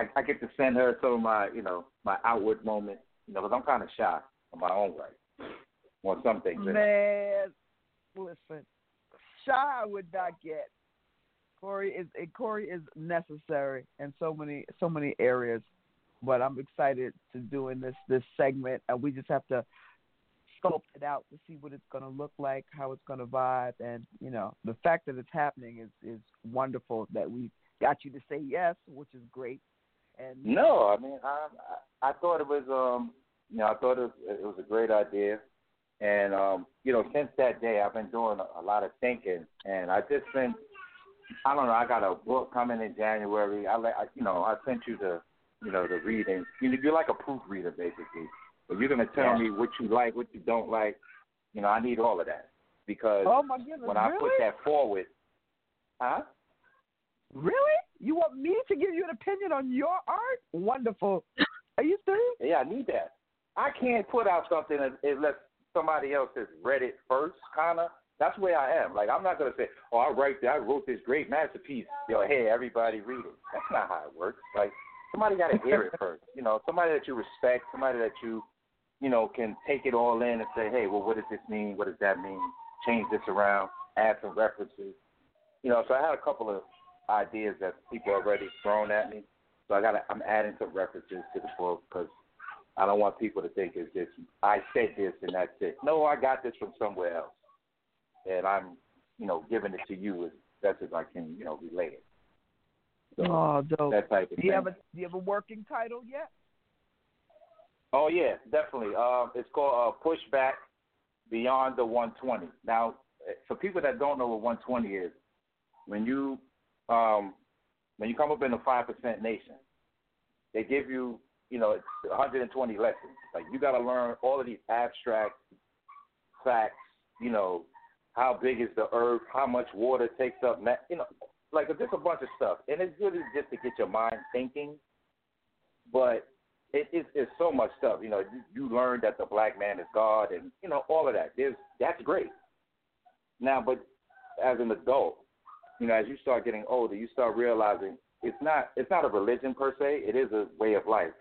I, I get to send her some of my you know my outward moments. You know, because I'm kind of shy on my own right on some things. Man, listen, shy I would not get. Corey is Corey is necessary in so many so many areas, but I'm excited to doing this this segment, and we just have to sculpt it out to see what it's going to look like, how it's going to vibe, and you know the fact that it's happening is is wonderful. That we got you to say yes, which is great. And No, I mean, I I thought it was um you know I thought it was, it was a great idea, and um you know since that day I've been doing a, a lot of thinking, and I just been I don't know I got a book coming in January. I let I, you know I sent you the you know the reading. You know, you're like a proofreader basically, but you're gonna tell Yeah. me what you like, what you don't like. You know I need all of that because oh my goodness, when I really? put that forward, huh? Really? You want me to give you an opinion on your art? Wonderful. Are you serious? Yeah, I need that. I can't put out something unless somebody else has read it first, kind of. That's where I am. Like, I'm not going to say, oh, I, write, I wrote this great masterpiece. Yo, hey, everybody read it. That's not how it works. Like, somebody got to hear it first. You know, somebody that you respect, somebody that you, you know, can take it all in and say, hey, well, what does this mean? What does that mean? Change this around, add some references. You know, so I had a couple of ideas that people already thrown at me. So I got, I'm adding some references to the book because I don't want people to think it's just I said this and that's it. No, I got this from somewhere else, and I'm, you know, giving it to you as best as I can, you know, relay it. Oh, dope. That type of do you thing. have a do you have a working title yet? Oh yeah, definitely. Um, it's called uh, Pushback Beyond the 120. Now, for people that don't know what 120 is, when you um, when you come up in the five percent nation, they give you you know it's 120 lessons. Like you got to learn all of these abstract facts. You know, how big is the earth? How much water takes up? You know, like just a bunch of stuff. And it's really just to get your mind thinking. But it, it's, it's so much stuff. You know, you, you learn that the black man is God, and you know all of that. There's that's great. Now, but as an adult, you know, as you start getting older, you start realizing it's not it's not a religion per se. It is a way of life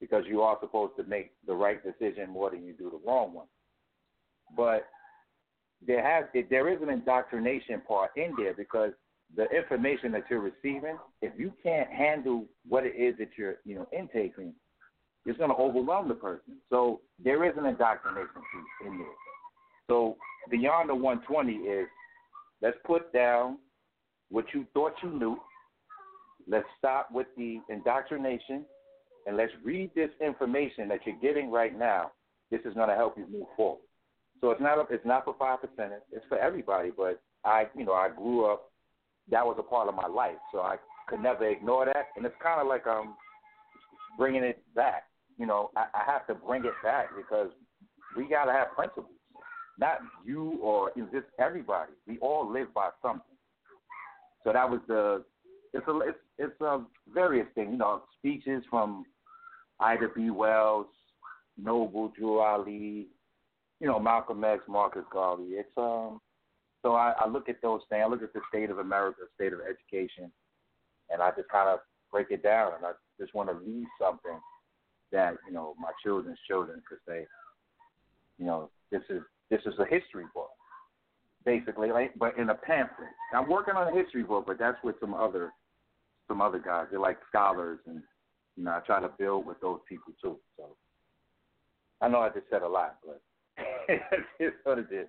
because you are supposed to make the right decision more than you do the wrong one. But there has there is an indoctrination part in there because the information that you're receiving, if you can't handle what it is that you're you know intaking, it's going to overwhelm the person. So there is an indoctrination piece in there. So beyond the 120 is let's put down what you thought you knew. Let's stop with the indoctrination and let's read this information that you're getting right now. This is going to help you move forward. So it's not it's not for five percent. It's for everybody. But I you know I grew up. That was a part of my life, so I could never ignore that. And it's kind of like um bringing it back. You know, I, I have to bring it back because we got to have principles. Not you or just everybody. We all live by something. So that was the. It's a it's it's a various thing. You know, speeches from Ida B. Wells, Noble Drew Ali, you know, Malcolm X, Marcus Garvey. It's um. So I, I look at those things. I look at the state of America, state of education, and I just kind of break it down. And I just want to leave something that you know my children's children could say, you know, this is this is a history book, basically, like, but in a pamphlet. I'm working on a history book, but that's with some other some other guys. They're like scholars, and you know, I try to build with those people too. So I know I just said a lot, but it's what it is.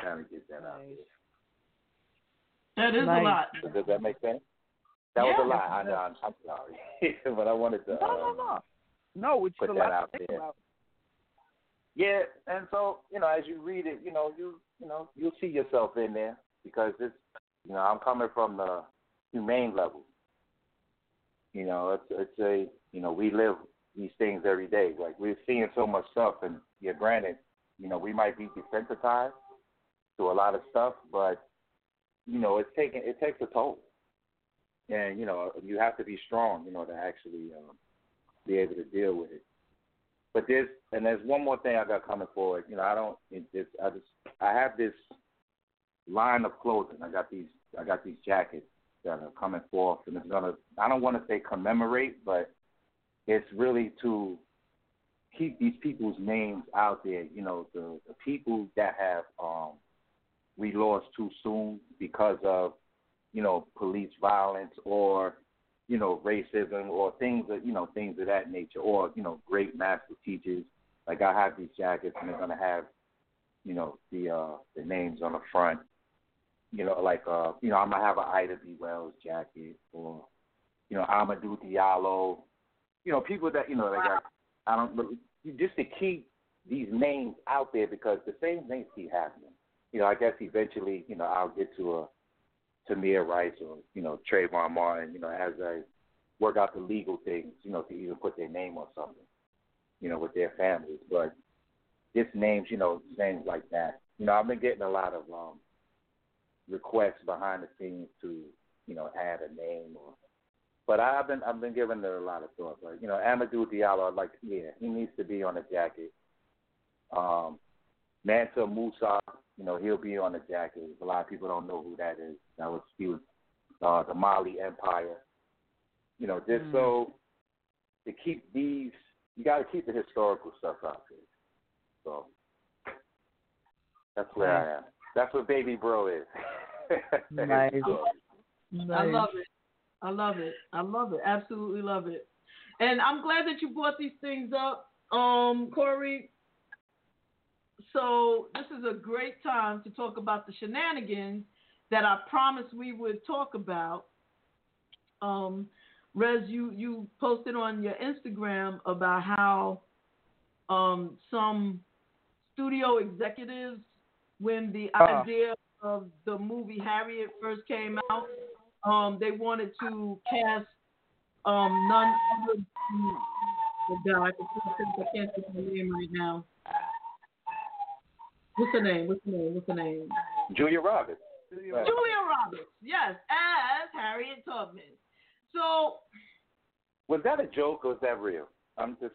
Trying to get that out there. That is Nice. a lot. So does that make sense? That was a lot. I know. I'm, I'm sorry, but I wanted to. No, no, um, no. No, it's put a that lot out to think there. about. Yeah, and so you know, as you read it, you know, you you know, you'll see yourself in there because it's you know, I'm coming from the humane level. You know, it's it's a you know, we live these things every day. Like we're seeing so much stuff, and yeah, granted, you know, we might be desensitized to a lot of stuff, but you know, it's taking it takes a toll, and you know, you have to be strong, you know, to actually um, be able to deal with it. But there's and there's one more thing I got coming forward. You know, I don't. It, it's, I just I have this line of clothing. I got these I got these jackets that are coming forth, and it's gonna. I don't want to say commemorate, but it's really to keep these people's names out there. You know, the the people that have um we lost too soon because of you know police violence or you know, racism or things that you know, things of that nature, or you know, great master teachers. Like I have these jackets, and they're gonna have, you know, the uh the names on the front. You know, like uh, you know, I'm gonna have an Ida B. Wells jacket, or you know, Amadou Diallo. You know, people that you know, they got. I don't really just to keep these names out there because the same things keep happening. You know, I guess eventually, you know, I'll get to a Tamir Rice or you know Trayvon Martin, you know, as I work out the legal things, you know, to even put their name on something, you know, with their families. But just names, you know, names like that. You know, I've been getting a lot of um requests behind the scenes to, you know, add a name or but I've been I've been giving it a lot of thought. Like, you know, Amadou Diallo, like yeah, he needs to be on a jacket. Um Mansa Musa, you know, he'll be on the jacket. A lot of people don't know who that is. That was he was uh, the Mali Empire. You know, just so to keep these, you got to keep the historical stuff out there. So that's where I am. That's what Baby Bro is. Nice. I love it. I love it. I love it. Absolutely love it. And I'm glad that you brought these things up Um, Corey. So this is a great time to talk about the shenanigans that I promised we would talk about. Um, Rez, you you posted on your Instagram about how um, some studio executives, when the Uh. idea of the movie Harriet first came out, um, they wanted to cast um, none other than oh God, I can't think of her name right now. What's her name? What's her name? What's her name? Julia Roberts. Right. Julia Roberts, yes, as Harriet Tubman. So Was that a joke or was that real? I'm just.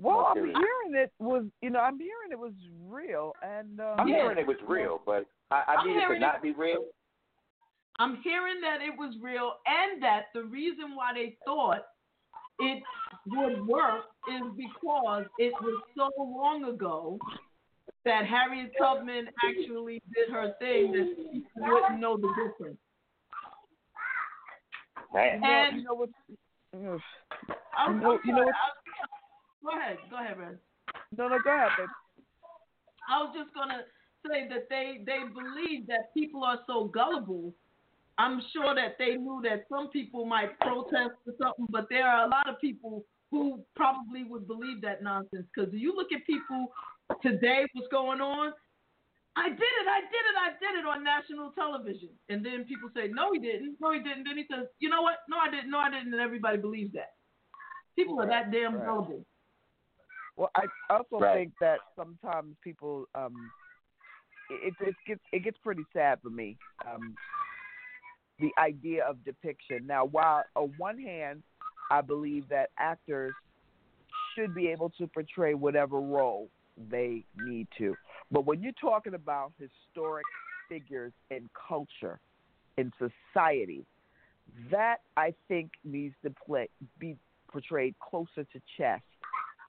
Well, I'm curious. hearing it was, you know, I'm hearing it was real, and uh, I'm Yeah. hearing it was real, but I, I I'm need it to not it- be real. I'm hearing that it was real and that the reason why they thought it would work is because it was so long ago that Harriet Tubman actually did her thing that people wouldn't know the difference. Man. And you know what? ugh. I'm, I'm you know what- go ahead, go ahead, Ren. No, no, go ahead, babe. I was just gonna say that they they believe that people are so gullible. I'm sure that they knew that some people might protest or something, but there are a lot of people who probably would believe that nonsense. Because you look at people today, what's going on? I did it, I did it, I did it on national television, and then people say, no, he didn't, no, he didn't. Then he says, you know what? No, I didn't, no, I didn't, and everybody believes that. People are that damn Right. gullible. Well, I also Right. think that sometimes people, um, it, it gets it gets pretty sad for me. Um, the idea of depiction. Now, while on one hand, I believe that actors should be able to portray whatever role they need to, but when you're talking about historic figures in culture, in society, that I think needs to play be portrayed closer to chest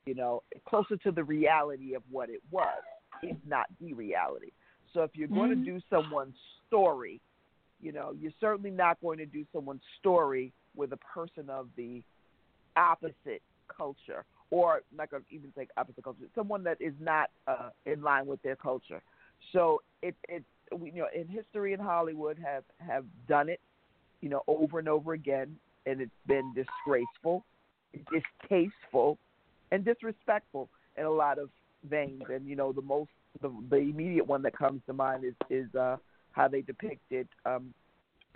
you know, closer to the reality of what it was, if not the reality. So if you're going Mhm. to do someone's story, you know, you're certainly not going to do someone's story with a person of the opposite culture, or to even say opposite culture, someone that is not uh, in line with their culture. So it it you know in history in Hollywood have have done it, you know, over and over again, and it's been disgraceful, distasteful, and disrespectful in a lot of veins. And you know, the most the, the immediate one that comes to mind is is uh, how they depicted um,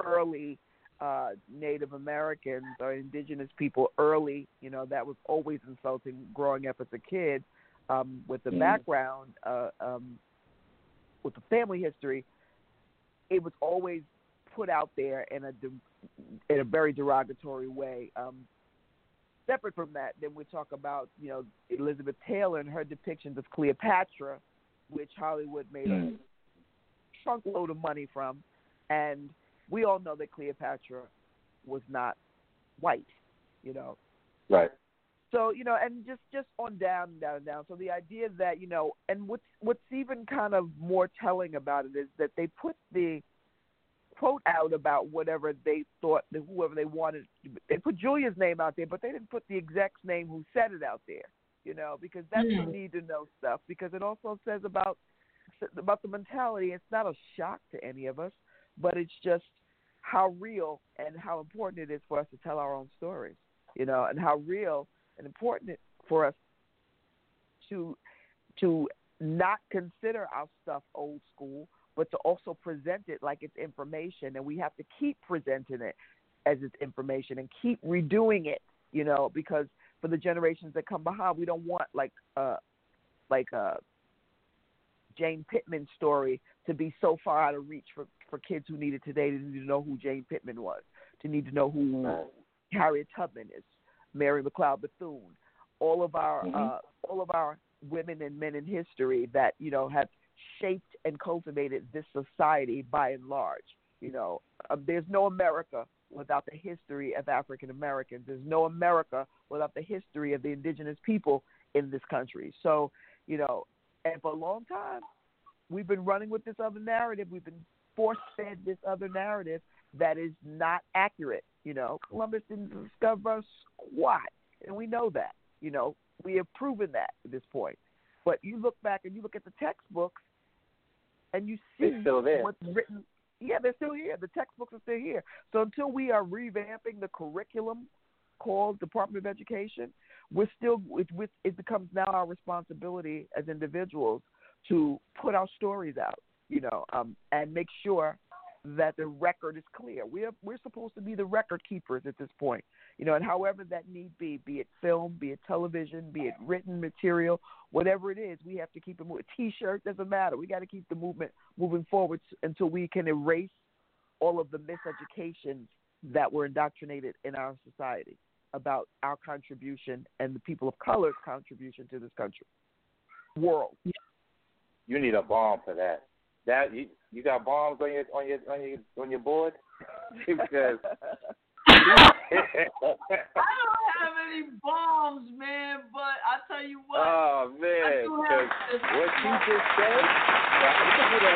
early uh, Native Americans or indigenous people early. You know, that was always insulting growing up as a kid um, with the Mm. background uh, um, with the family history. It was always put out there in a de- in a very derogatory way. Um, separate from that, then we talk about you know Elizabeth Taylor and her depictions of Cleopatra, which Hollywood made a trunk load of money from, and we all know that Cleopatra was not white, you know. Right. So you know, and just just on down and down and down. So the idea that you know, and what's what's even kind of more telling about it is that they put the quote out about whatever they thought, that whoever they wanted. They put Julia's name out there, but they didn't put the exec's name who said it out there. You know, because that's Hmm. the need to know stuff. Because it also says about about the mentality. It's not a shock to any of us, but it's just how real and how important it is for us to tell our own stories. You know, and how real and important it for us to to not consider our stuff old school, but to also present it like it's information, and we have to keep presenting it as it's information and keep redoing it. You know, because for the generations that come behind, we don't want like uh like a Jane Pittman story to be so far out of reach for for kids who need it today to need to know who Jane Pittman was, to need to know who Harriet Tubman is, Mary McLeod Bethune, all of our Mhm. uh, all of our women and men in history that you know have shaped and cultivated this society by and large. You know, um, there's no America without the history of African Americans. There's no America without the history of the indigenous people in this country. So, you know, and for a long time, we've been running with this other narrative. We've been force fed this other narrative that is not accurate. You know, Columbus didn't discover squat, and we know that. You know, We have proven that at this point. But you look back and you look at the textbooks, and you see what's written. Yeah, they're still here. The textbooks are still here. So until we are revamping the curriculum called Department of Education, we're still it, it, it becomes now our responsibility as individuals to put our stories out, you know, um, and make sure that the record is clear. We're we're supposed to be the record keepers at this point, you know, and however that need be, be it film, be it television, be it written material, whatever it is, we have to keep it moving. T-shirt doesn't matter. We got to keep the movement moving forward until we can erase all of the miseducations that were indoctrinated in our society about our contribution and the people of color's contribution to this country, world. You need a bomb for that. That you you got bombs on your on your on your on your board because I don't have any bombs, man, but I tell you what. oh man, I do have 'cause this- what you just said, yeah, you can do the.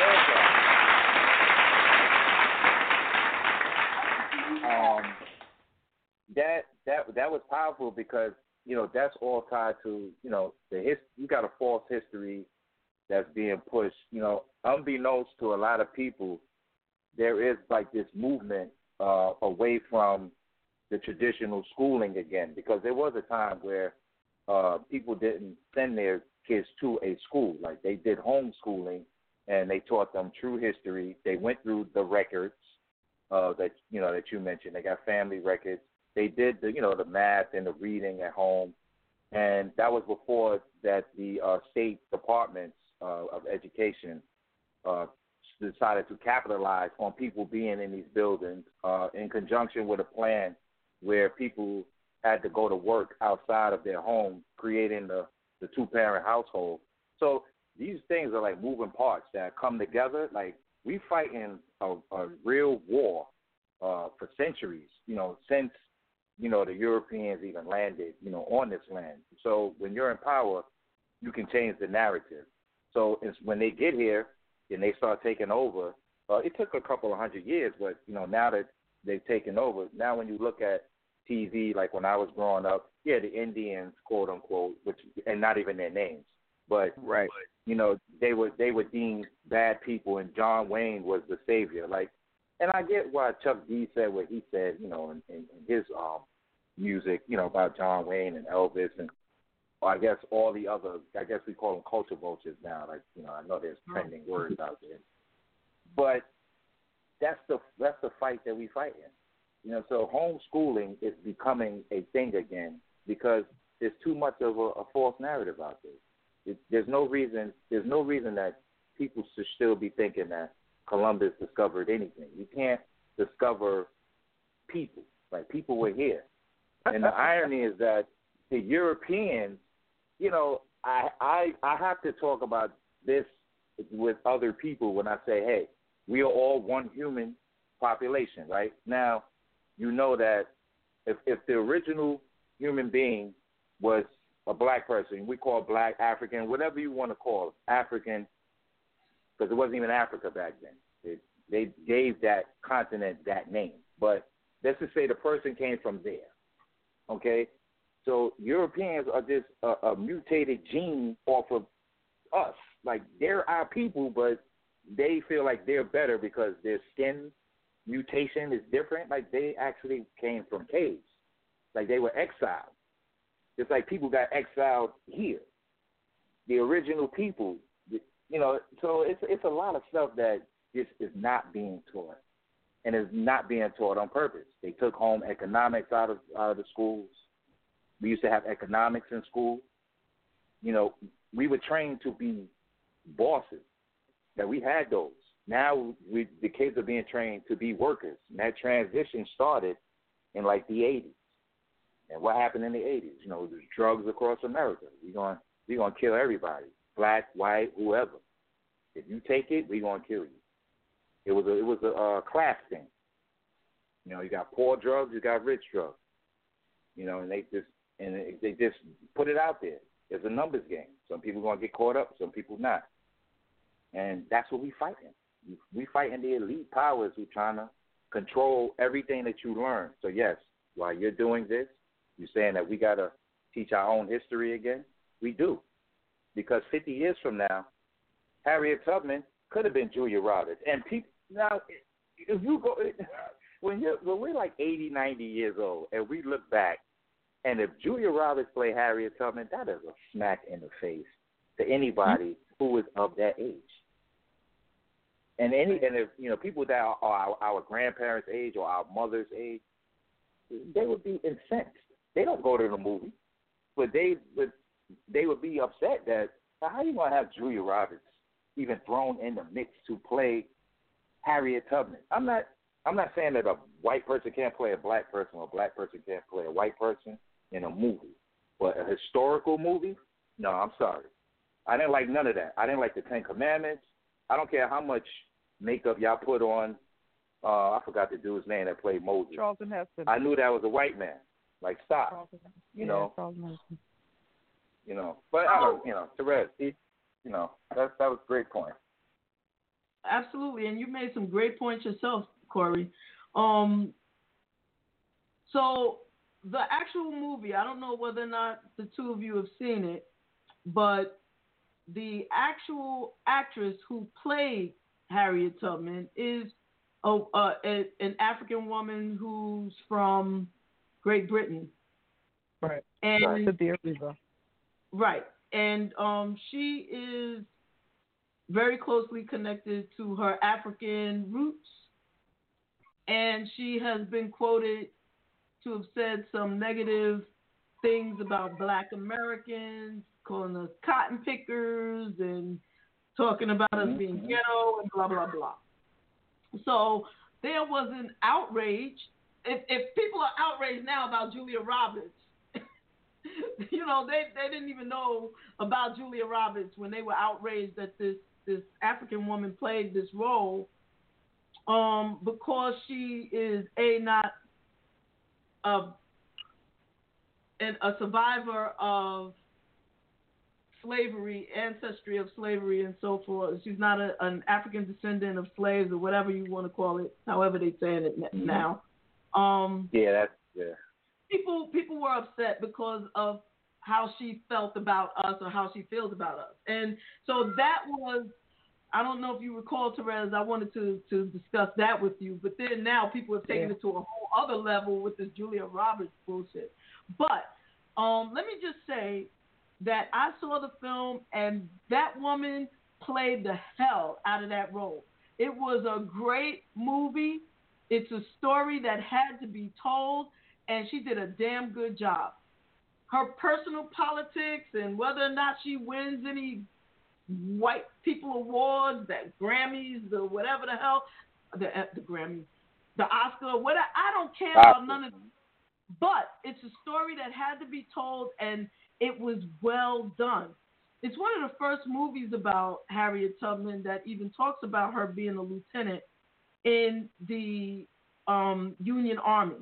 Um, that that that was powerful because you know that's all tied to you know the his you got a false history that's being pushed. You know, unbeknownst to a lot of people, there is like this movement uh, away from the traditional schooling again because there was a time where uh, people didn't send their kids to a school like they did homeschooling and they taught them true history. They went through the records uh, that you know that you mentioned. They got family records. They did the you know the math and the reading at home, and that was before that the uh, state departments uh, of education uh, decided to capitalize on people being in these buildings uh, in conjunction with a plan where people had to go to work outside of their home, creating the, the two parent household. So these things are like moving parts that come together. Like we fighting a, a real war uh, for centuries, you know, since you know the Europeans even landed, you know, on this land. So when you're in power, you can change the narrative. So it's when they get here and they start taking over, uh, it took a couple of hundred years, but you know now that they've taken over, now when you look at TV, like when I was growing up, yeah, the Indians, quote unquote, which and not even their names, but right, you know they were they were deemed bad people, and John Wayne was the savior. Like, and I get why Chuck D said what he said, you know, in, in, in his um music, you know, about John Wayne and Elvis and or I guess all the other, I guess we call them culture vultures now. Like you know, I know there's mm-hmm. trending words out there, but that's the that's the fight that we fight in. You know, so homeschooling is becoming a thing again because there's too much of a, a false narrative out there. It, there's no reason there's no reason that people should still be thinking that Columbus discovered anything. You can't discover people. Like people were here, and the irony is that the Europeans, you know, I I I have to talk about this with other people when I say, hey, we are all one human population, right? Now, you know that if if the original human being was a black person, we call black African, whatever you want to call it, African, because it wasn't even Africa back then. It, they gave that continent that name, but let's just say the person came from there, okay? So Europeans are just a, a mutated gene off of us. Like they're our people, but they feel like they're better because their skin mutation is different. Like they actually came from caves. Like they were exiled. It's like people got exiled here. The original people, you know. So it's it's a lot of stuff that just is not being taught, and is not being taught on purpose. They took home economics out of out of the schools. We used to have economics in school. You know, we were trained to be bosses. That we had those. Now we the kids are being trained to be workers. And that transition started in like the eighties. And what happened in the eighties? You know, there's drugs across America. We're going we're gonna kill everybody. Black, white, whoever. If you take it, we're gonna kill you. It was a it was a uh, class thing. You know, you got poor drugs, you got rich drugs. You know, and they just and they just put it out there. It's a numbers game. Some people gonna get caught up, some people not. And that's what we fighting. We fighting the elite powers who trying to control everything that you learn. So yes, while you're doing this, you're saying that we gotta teach our own history again? We do. Because 50 years from now, Harriet Tubman could have been Julia Roberts. And people now, if you go when you when we're like 80, 90 years old, and we look back, and if Julia Roberts played Harriet Tubman, that is a smack in the face to anybody who is of that age. And any and if you know people that are our, our grandparents' age or our mother's age, they would be incensed. They don't go to the movie, but they would they would be upset that how you gonna have Julia Roberts even thrown in the mix to play Harriet Tubman? I'm not I'm not saying that a white person can't play a black person or a black person can't play a white person in a movie, but a historical movie, no, I'm sorry. I didn't like none of that. I didn't like the Ten Commandments. I don't care how much makeup y'all put on. Uh, I forgot the dude's name that played Moses. Charlton Heston. I knew that was a white man. Like stop. Charlton. You yeah, know. Charlton Heston. You know. But I don't. You know, Terez. He, you know, that that was a great point. Absolutely, and you made some great points yourself, Corey. Um, so the actual movie, I don't know whether or not the two of you have seen it, but the actual actress who played Harriet Tubman is a, a, a, an African woman who's from Great Britain. Right. And Erivo. Right. And um, she is very closely connected to her African roots. And she has been quoted to have said some negative things about black Americans, calling us cotton pickers and talking about us being ghetto and blah, blah, blah. So there was an outrage. If, if people are outraged now about Julia Roberts, you know, they, they didn't even know about Julia Roberts when they were outraged that this, this African woman played this role um, because she is a not a, and a survivor of slavery, ancestry of slavery, and so forth. She's not a, an African descendant of slaves or whatever you want to call it, however they saying it now. Um, Yeah, that's yeah. people people were upset because of how she felt about us or how she feels about us. And so that was I don't know if you recall Terez, I wanted to to discuss that with you, but then now people have taken Yeah. it to a whole other level with this Julia Roberts bullshit. But um, let me just say that I saw the film and that woman played the hell out of that role. It was a great movie. It's a story that had to be told, and she did a damn good job. Her personal politics and whether or not she wins any white people awards, that Grammys or whatever the hell, the uh, the Grammys, the Oscar, whatever. I don't care about none of. Them. But it's a story that had to be told, and it was well done. It's one of the first movies about Harriet Tubman that even talks about her being a lieutenant in the um, Union Army.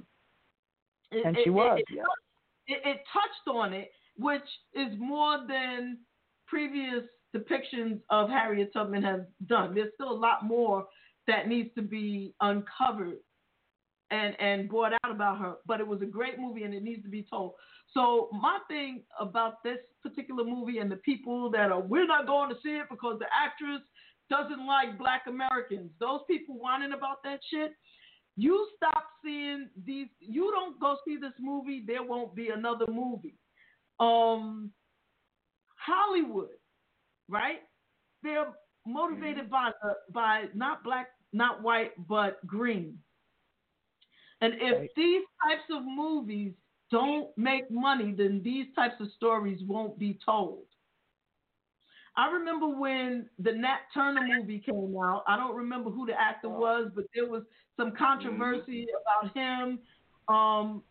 It- And she it- was, It, yeah. it touched on it, which is more than previous depictions of Harriet Tubman have done. There's still a lot more that needs to be uncovered and and brought out about her. But it was a great movie and it needs to be told. So my thing about this particular movie and the people that are we're not going to see it because the actress doesn't like black Americans. Those people whining about that shit. You stop seeing these you don't go see this movie, there won't be another movie. Um Hollywood, right? They're motivated by uh, by not black, not white, but green. And if Right. these types of movies don't make money, then these types of stories won't be told. I remember when the Nat Turner movie came out. I don't remember who the actor was, but there was some controversy about him um,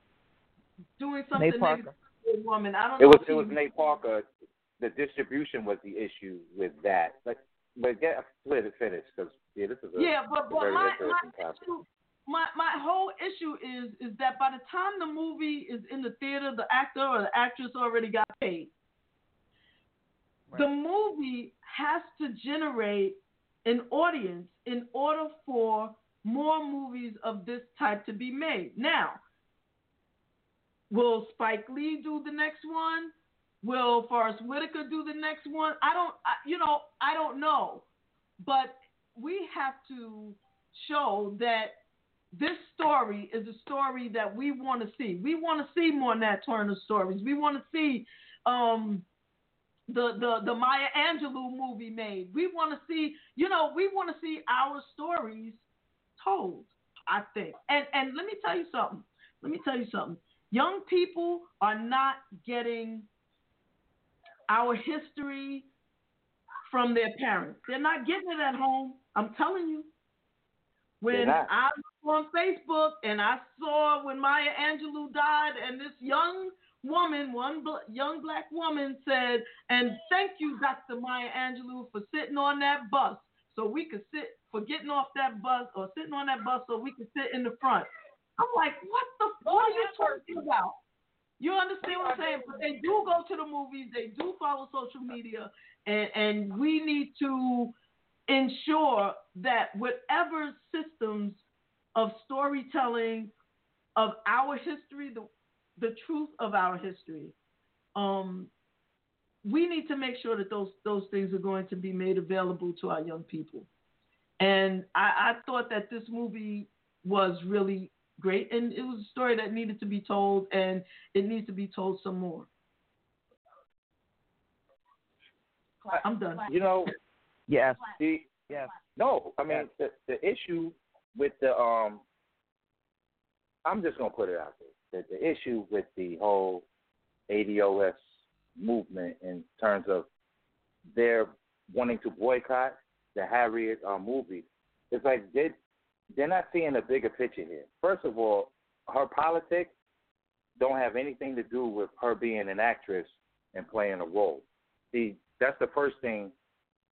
doing something Nate Parker. negative to a woman. I don't It know was it was Nate Parker. The distribution was the issue with that. But but get let it finish because yeah, this is a, yeah, but, but very my, interesting my topic. issue, my my whole issue is is that by the time the movie is in the theater, the actor or the actress already got paid. The movie has to generate an audience in order for more movies of this type to be made. Now, Will Spike Lee do the next one? Will Forest Whitaker do the next one? I don't, I, you know, I don't know. But we have to show that this story is a story that we want to see. We want to see more Nat Turner stories. We want to see um, the the the Maya Angelou movie made. We want to see, you know, we want to see our stories told. I think. And and let me tell you something. Let me tell you something. Young people are not getting our history from their parents. They're not getting it at home. I'm telling you. When I was on Facebook and I saw when Maya Angelou died, and this young woman, one bl- young black woman said, and thank you, Dr. Maya Angelou, for sitting on that bus so we could sit, for getting off that bus or sitting on that bus so we could sit in the front. I'm like, what the fuck are you talking about? You understand what I'm saying? But they do go to the movies, they do follow social media, and, and we need to ensure that whatever systems of storytelling of our history, the the truth of our history, um, we need to make sure that those those things are going to be made available to our young people. And I, I thought that this movie was really great, and it was a story that needed to be told, and it needs to be told some more. I'm done. You know, Yes. the Yes. no, I mean the the issue with the um, I'm just gonna put it out there. The, the issue with the whole ADOS movement in terms of their wanting to boycott the Harriet uh, movie, it's like they they're not seeing a bigger picture here. First of all, her politics don't have anything to do with her being an actress and playing a role. See, that's the first thing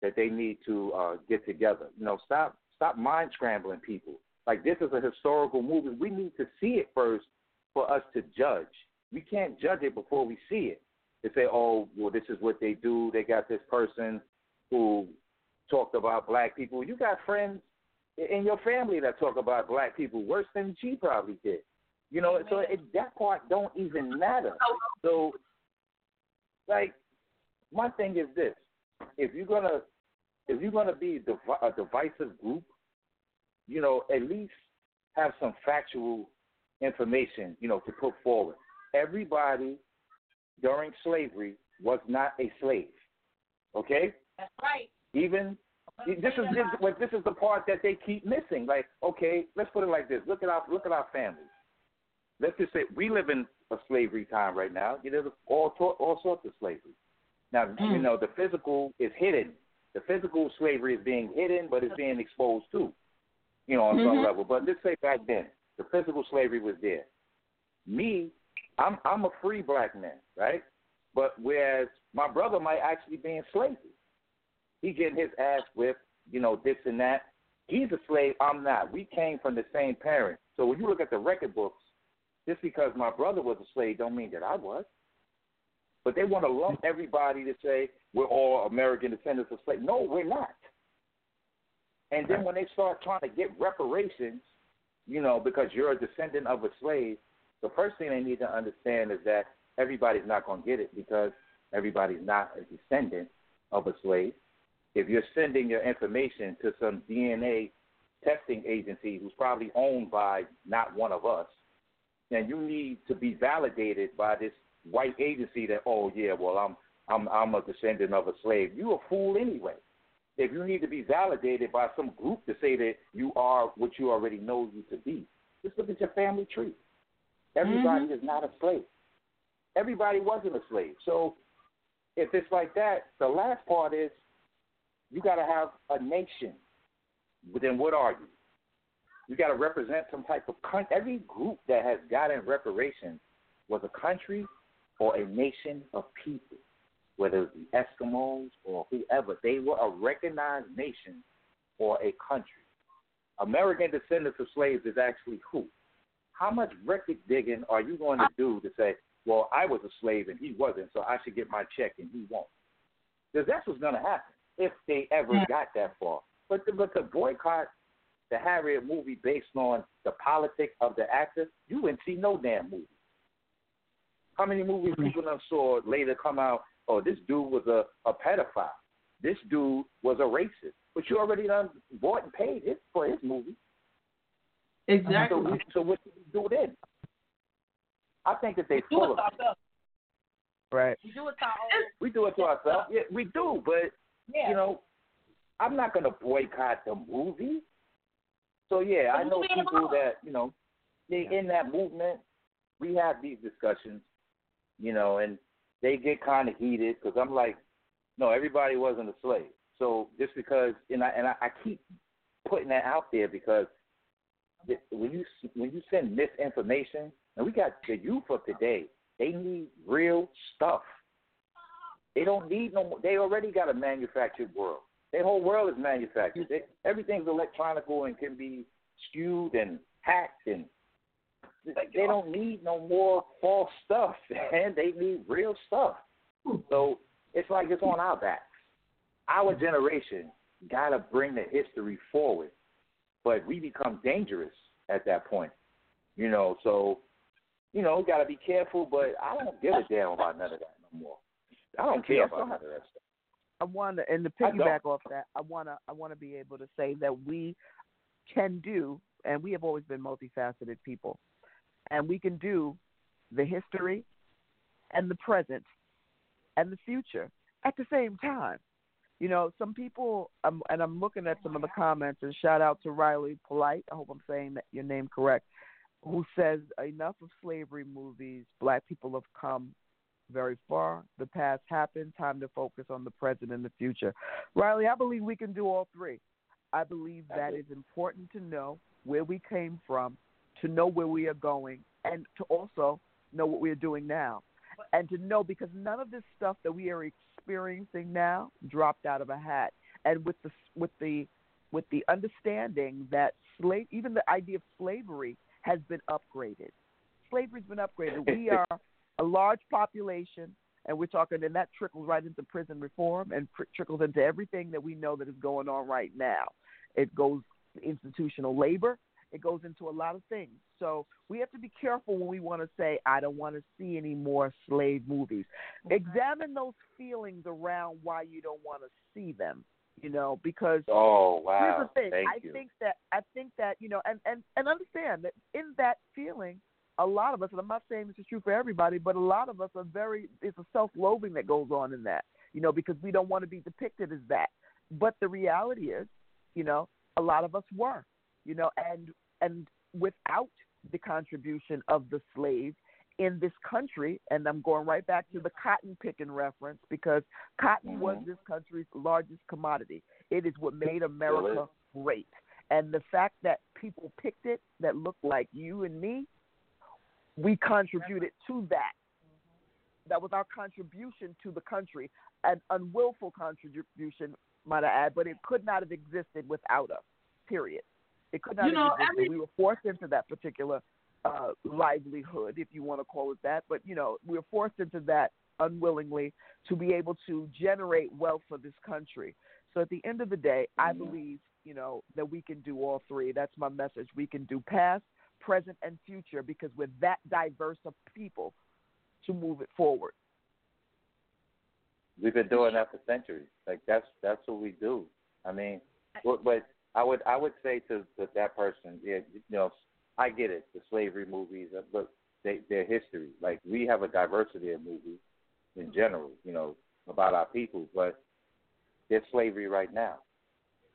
that they need to uh, get together. You know, stop stop mind scrambling people. Like this is a historical movie. We need to see it first for us to judge. We can't judge it before we see it. They say, oh, well, this is what they do. They got this person who talked about black people. You got friends in your family that talk about black people worse than she probably did. You know, so it, that part don't even matter. Oh. So, like, my thing is this: if you're gonna if you're gonna be div- a divisive group, you know, at least have some factual information, you know, to put forward. Everybody during slavery was not a slave. Okay? That's right. Even this is this, well, this is the part that they keep missing. Like, okay, let's put it like this. Look at our look at our families. Let's just say we live in a slavery time right now. You know, there's all all sorts of slavery. Now, you know, the physical is hidden. The physical slavery is being hidden, but it's being exposed too. You know, on some Mhm. level. But let's say back then, the physical slavery was there. Me, I'm I'm a free black man, right? But whereas my brother might actually be in slavery. He getting his ass whipped, you know, this and that. He's a slave, I'm not. We came from the same parents. So when you look at the record books, just because my brother was a slave don't mean that I was. But they want to lump everybody to say we're all American descendants of slaves. No, we're not. And then when they start trying to get reparations, you know, because you're a descendant of a slave, the first thing they need to understand is that everybody's not going to get it because everybody's not a descendant of a slave. If you're sending your information to some DNA testing agency who's probably owned by not one of us, then you need to be validated by this white agency that, oh yeah, well I'm I'm I'm a descendant of a slave. You're a fool anyway. If you need to be validated by some group to say that you are what you already know you to be, just look at your family tree. Everybody mm-hmm. is not a slave. Everybody wasn't a slave. So if it's like that, the last part is you got to have a nation. But then what are you? You got to represent some type of country. Every group that has gotten reparations was a country or a nation of people, whether it the Eskimos or whoever. They were a recognized nation or a country. American descendants of slaves is actually who? How much record digging are you going to do to say, well, I was a slave and he wasn't, so I should get my check and he won't? Because that's what's going to happen if they ever mm. got that far. But to, but to boycott the Harriet movie based on the politics of the actor, you wouldn't see no damn movie. How many movies mm. people done saw later come out? Oh, this dude was a, a pedophile. This dude was a racist. But you already done bought and paid it for his movie. Exactly. So, so what do we do then? I think that they do full it of to ourselves. Right. We do it to our own. We do it to ourselves. Yeah, we do. But Yeah. you know, I'm not gonna boycott the movie. So yeah, I know people that you know they in that movement. We have these discussions, you know, and they get kind of heated because I'm like, no, everybody wasn't a slave. So just because, and I and I, I keep putting that out there because th- when you when you send misinformation, and we got the youth of today, they need real stuff. They don't need no more. They already got a manufactured world. Their whole world is manufactured. They, everything's electronical and can be skewed and hacked, and they don't need no more false stuff, and They need real stuff. So it's like it's on our backs. Our generation got to bring the history forward, but we become dangerous at that point. You know, so you know, got to be careful. But I don't give a damn about none of that no more. I don't care about so- that stuff. I want to, and to piggyback off that, I want to, I want to be able to say that we can do, and we have always been multifaceted people, and we can do the history and the present and the future at the same time. You know, some people, um, and I'm looking at some of the comments, and shout out to Riley Polite. I hope I'm saying that your name correct. Who says enough of slavery movies? Black people have come very far. The past happened. Time to focus on the present and the future. Riley, I believe we can do all three. I believe that it's important to know where we came from, to know where we are going, and to also know what we are doing now. And to know because none of this stuff that we are experiencing now dropped out of a hat. And with the with the with the understanding that slave even the idea of slavery has been upgraded. Slavery's been upgraded. We are a large population, and we're talking, and that trickles right into prison reform and pr- trickles into everything that we know that is going on right now. It goes institutional labor. It goes into a lot of things. So we have to be careful when we want to say, I don't want to see any more slave movies. Examine those feelings around why you don't want to see them, you know, because Oh wow! Here's the thing. Thank I you. think that I think that you know, and and and understand that in that feeling, a lot of us, and I'm not saying this is true for everybody, but a lot of us are very. It's a self-loathing that goes on in that, you know, because we don't want to be depicted as that. But the reality is, you know, a lot of us were, you know, and and without the contribution of the slave in this country, and I'm going right back to the cotton picking reference because cotton was Mhm. this country's largest commodity. It is what made America great. And the fact that people picked it that looked like you and me, we contributed to that. That was our contribution to the country, an unwillful contribution, might I add, but it could not have existed without us. Period. It could not You have know, existed. every- we were forced into that particular uh, livelihood, if you want to call it that. But you know, we were forced into that unwillingly to be able to generate wealth for this country. So at the end of the day, I believe you know that we can do all three. That's my message. We can do past, present, and future because we're that diverse of people to move it forward. We've been doing that for centuries. Like that's that's what we do. I mean, but, but I would I would say to, to that person, yeah, you know, I get it, the slavery movies, uh, but they their history. Like we have a diversity of movies in general, you know, about our people, but there's slavery right now.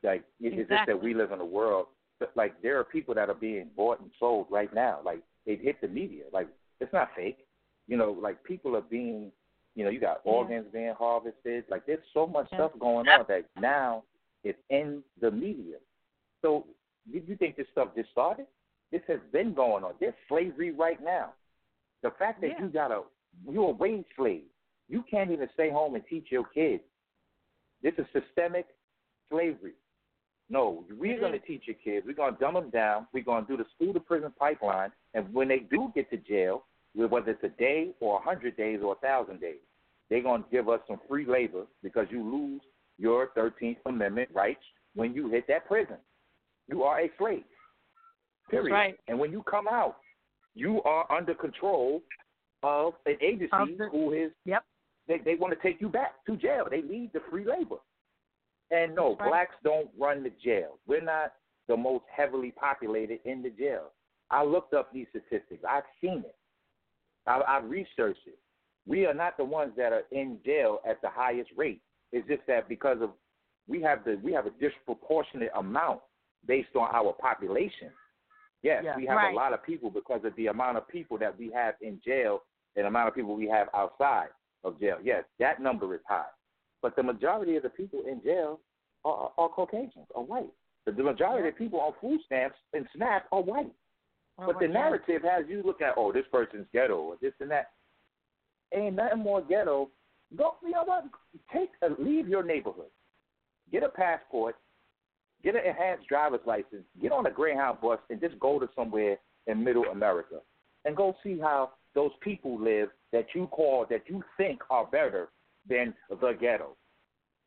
Like it- it's just that we live in a world. Like there are people that are being bought and sold right now. Like it hit the media. Like it's not fake. You know, like people are being you know, you got organs being harvested. Like there's so much stuff going on that now it's in the media. So did you think this stuff just started? This has been going on. There's slavery right now. The fact that you got a you're a wage slave. You can't even stay home and teach your kids. This is systemic slavery. No, we're going to mm-hmm. teach your kids. We're going to dumb them down. We're going to do the school to prison pipeline. And when they do get to jail, whether it's a day or a hundred days or a thousand days, they're going to give us some free labor because you lose your 13th Amendment rights when you hit that prison. You are a slave. Period. right. And when you come out, you are under control of an agency Of the- who is Yep. they they want to take you back to jail. They need the free labor. And no, Right. blacks don't run the jail. We're not the most heavily populated in the jail. I looked up these statistics. I've seen it. I, I've researched it. We are not the ones that are in jail at the highest rate. It's just that because of we have the we have a disproportionate amount based on our population. Yes, Yeah, we have right. a lot of people because of the amount of people that we have in jail and the amount of people we have outside of jail. Yes, that number is high. But the majority of the people in jail are, are Caucasians, are white. The, the majority of people on food stamps and SNAP are white. Oh but the narrative has you look at, oh, this person's ghetto or this and that. Ain't nothing more ghetto. Go, you know what? Take a, leave your neighborhood. Get a passport. Get an enhanced driver's license. Get on a Greyhound bus and just go to somewhere in Middle America and go see how those people live that you call that you think are better than the ghetto.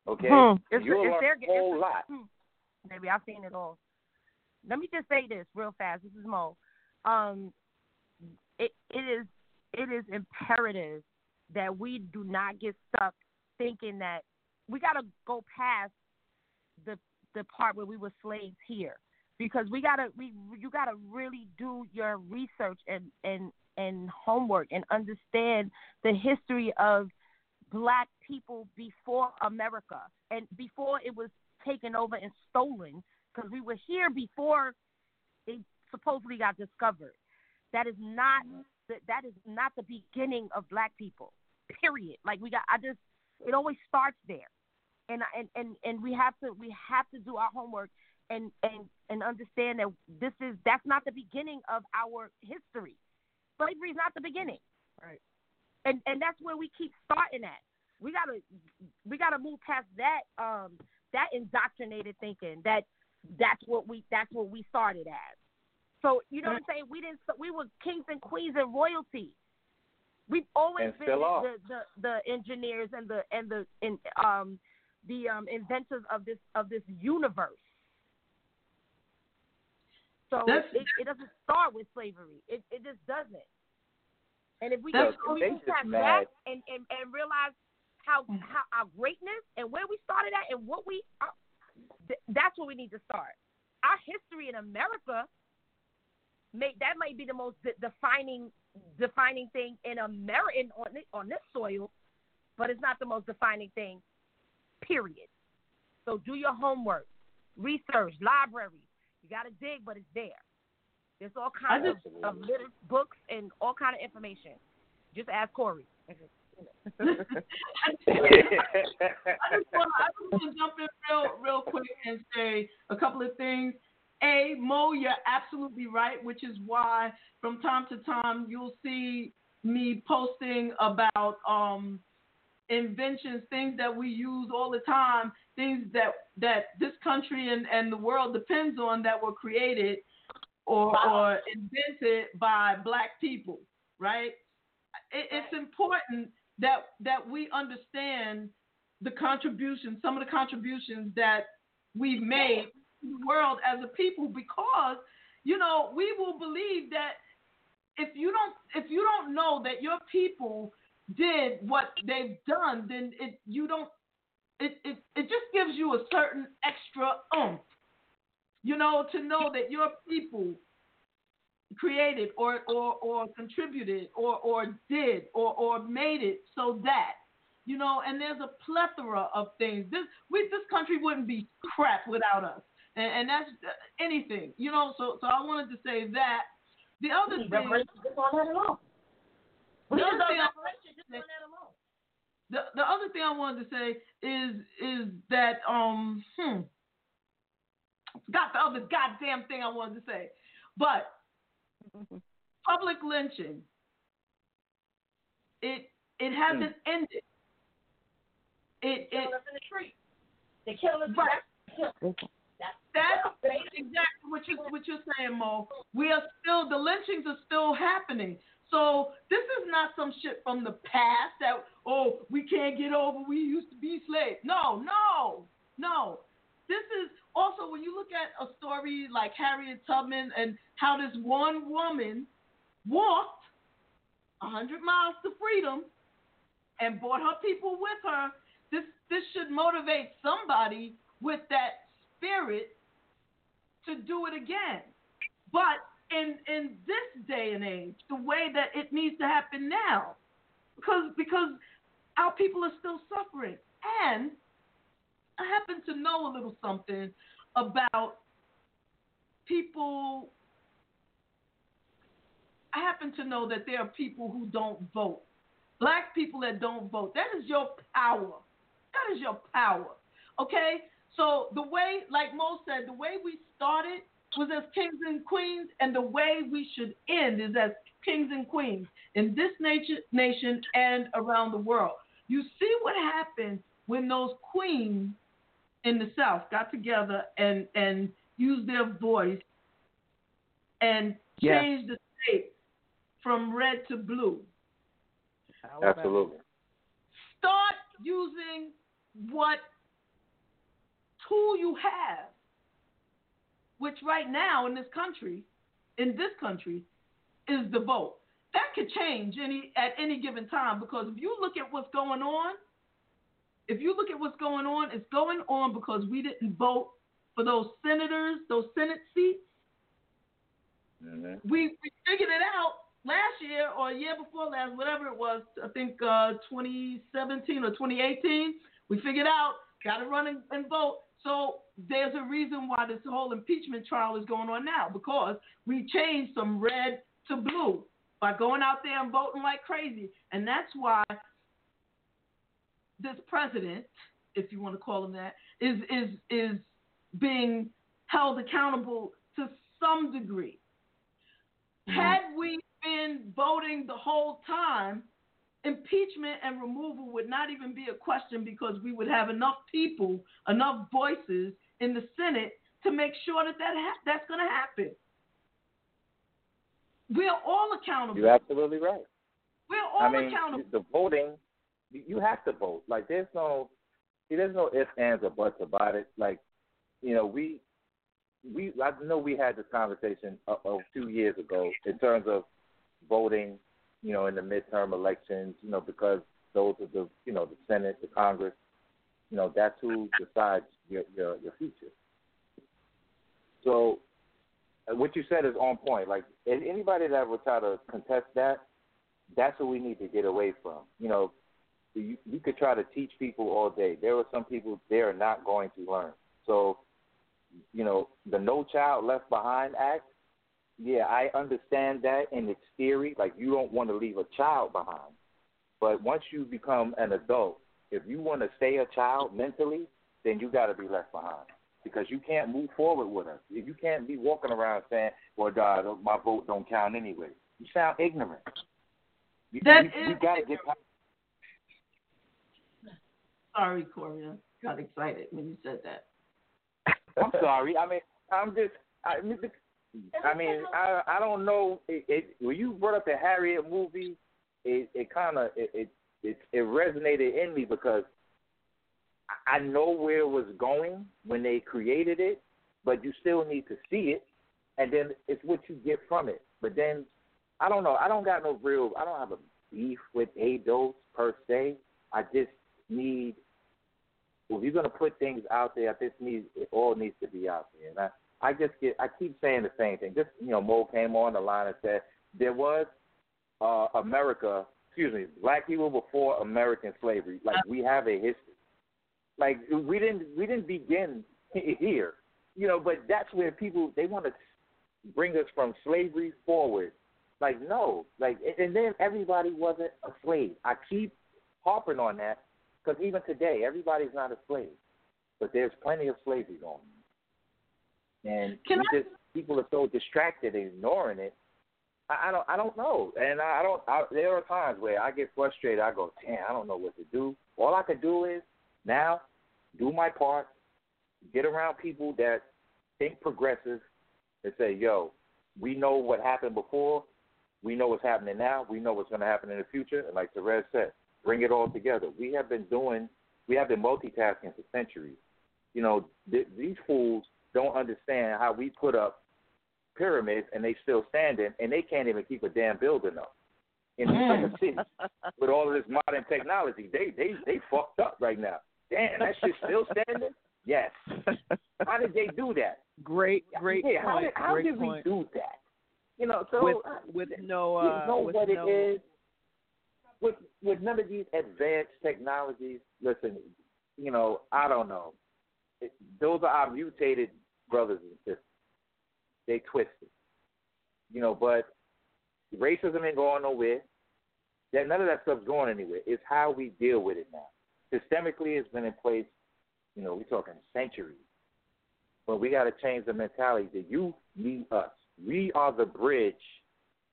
Okay, Hmm. It's- you'll it's learn a whole it's- lot. hmm. Baby, I've seen it all. Let me just say this real fast. This is Mo. Um, it it is it is imperative that we do not get stuck thinking that we got to go past the the part where we were slaves here because we gotta we you gotta really do your research and and and homework and understand the history of black people before America and before it was taken over and stolen because we were here before it supposedly got discovered. That is not that that is not the beginning of black people. Period. Like we got I just it always starts there. And and and and we have to we have to do our homework and and and understand that this is that's not the beginning of our history. Slavery is not the beginning. Right. And and that's where we keep starting at. We gotta we gotta move past that um that indoctrinated thinking that that's what we that's what we started as. So you know what I'm saying? We didn't we were kings and queens and royalty. We've always been the, the the engineers and the and the in, um the um inventors of this of this universe. So it, it doesn't start with slavery. It it just doesn't. And if we can, if we they move just past mad. that and, and and realize how how our greatness and where we started at and what we are, th- that's where we need to start. Our history in America may that might be the most de- defining defining thing in America on this, on this soil, but it's not the most defining thing. Period. So do your homework, research, library. You got to dig, but it's there. There's all kinds of, of little books and all kind of information. Just ask Corey. I just want to jump in real, real quick and say a couple of things. A, Mo, you're absolutely right, which is why from time to time you'll see me posting about um, inventions, things that we use all the time, things that that this country and, and the world depends on that were created or, or invented by black people, right? It, it's important that that we understand the contributions, some of the contributions that we've made to the world as a people, because you know we will believe that if you don't if you don't know that your people did what they've done, then it you don't it it, it just gives you a certain extra oomph, you know, to know that your people created or or, or contributed or or did or or made it so that you know and there's a plethora of things. This we this country wouldn't be crap without us. And, and that's uh, anything you know so so i wanted to say that. The other thing the other thing I- the, the other thing I wanted to say is is that um hmm got the other goddamn thing I wanted to say, but mm-hmm. public lynching it it hasn't hmm. ended. It it in the street. They kill us. Right. That's exactly what you what you're saying, Mo. We are still the lynchings are still happening. So this is not some shit from the past that oh we can't get over. We used to be slaves. No, no, no. This is also when you look at a story like Harriet Tubman and how this one woman walked 100 miles to freedom and brought her people with her, this this should motivate somebody with that spirit to do it again. But in in this day and age, the way that it needs to happen now, because because our people are still suffering, and I happen to know a little something about people. I happen to know that there are people who don't vote. Black people that don't vote. That is your power. That is your power. Okay? So the way, like Mo said, the way we started was as kings and queens, and the way we should end is as kings and queens in this nation, nation and around the world. You see what happens when those queens in the South got together and and used their voice and Yeah. changed the state from red to blue. Absolutely. Start using what tool you have, which right now in this country, in this country, is the vote. That could change any at any given time because if you look at what's going on, if you look at what's going on, it's going on because we didn't vote for those senators, those Senate seats. hmm We, we figured it out last year or a year before last, whatever it was, I think uh, 2017 or 2018. We figured out, got to run and, and vote. So there's a reason why this whole impeachment trial is going on now because we changed from red to blue by going out there and voting like crazy. And that's why this president, if you want to call him that, is is is being held accountable to some degree. Mm-hmm. Had we been voting the whole time, impeachment and removal would not even be a question because we would have enough people, enough voices in the Senate to make sure that, that ha- that's going to happen. We're all accountable. You're absolutely right. We're all I mean, accountable. the voting, you have to vote. Like, there's no, see, there's no ifs, ands, or buts about it. Like, you know, we, we, I know we had this conversation a, a few years ago in terms of voting, you know, in the midterm elections, you know, because those are the, you know, the Senate, the Congress, you know, that's who decides your your, your future. So, uh, what you said is on point. Like, anybody that would try to contest that, that's what we need to get away from. You know, you, you could try to teach people all day. There are some people they are not going to learn. So, you know, the No Child Left Behind Act. Yeah, I understand that in its theory. Like, you don't want to leave a child behind. But once you become an adult, if you want to stay a child mentally, then you got to be left behind because you can't move forward with us. You can't be walking around saying, "Well, God, my vote don't count anyway." You sound ignorant. You, That you, is you got to get past Sorry, Corey. I got excited when you said that. I'm sorry. I mean, I'm just. I mean, I mean, I I don't know. It, it when you brought up the Harriet movie, it it kind of it, it it it resonated in me because I I know where it was going when they created it, but you still need to see it, and then it's what you get from it. But then I don't know. I don't got no real. I don't have a beef with ADOS per se. I just need well, if you're gonna put things out there, this needs it all needs to be out there. And I, I just get I keep saying the same thing. Just you know, Mo came on the line and said there was uh America excuse me, black people before American slavery. Like we have a history. Like we didn't we didn't begin here. You know, but that's where people they want to bring us from slavery forward. Like no, like and then everybody wasn't a slave. I keep harping on that because even today, everybody's not a slave, but there's plenty of slavery going on, and Can we I- just people are so distracted ignoring it. I, I don't, I don't know, and I, I don't. I, there are times where I get frustrated. I go, damn, I don't know what to do. All I could do is now do my part, get around people that think progressive, and say, yo, we know what happened before. We know what's happening now. We know what's going to happen in the future. And like Terez said, bring it all together. We have been doing, we have been multitasking for centuries. You know, th- these fools don't understand how we put up pyramids and they still standing, and they can't even keep a damn building up. in the inner city with all of this modern technology. They they they fucked up right now. Damn, that shit's still standing. Yes. How did they do that? Great, great yeah, how did, how great did point. we do that? You know, so with uh, with no you uh, know with what no, it is with with none of these advanced technologies. Listen, you know, I don't know. It, those are our mutated brothers and sisters. They twisted, you know. But racism ain't going nowhere. That none of that stuff's going anywhere. It's how we deal with it now. Systemically, it's been in place. You know, we're talking centuries. But we got to change the mentality that you need us. We are the bridge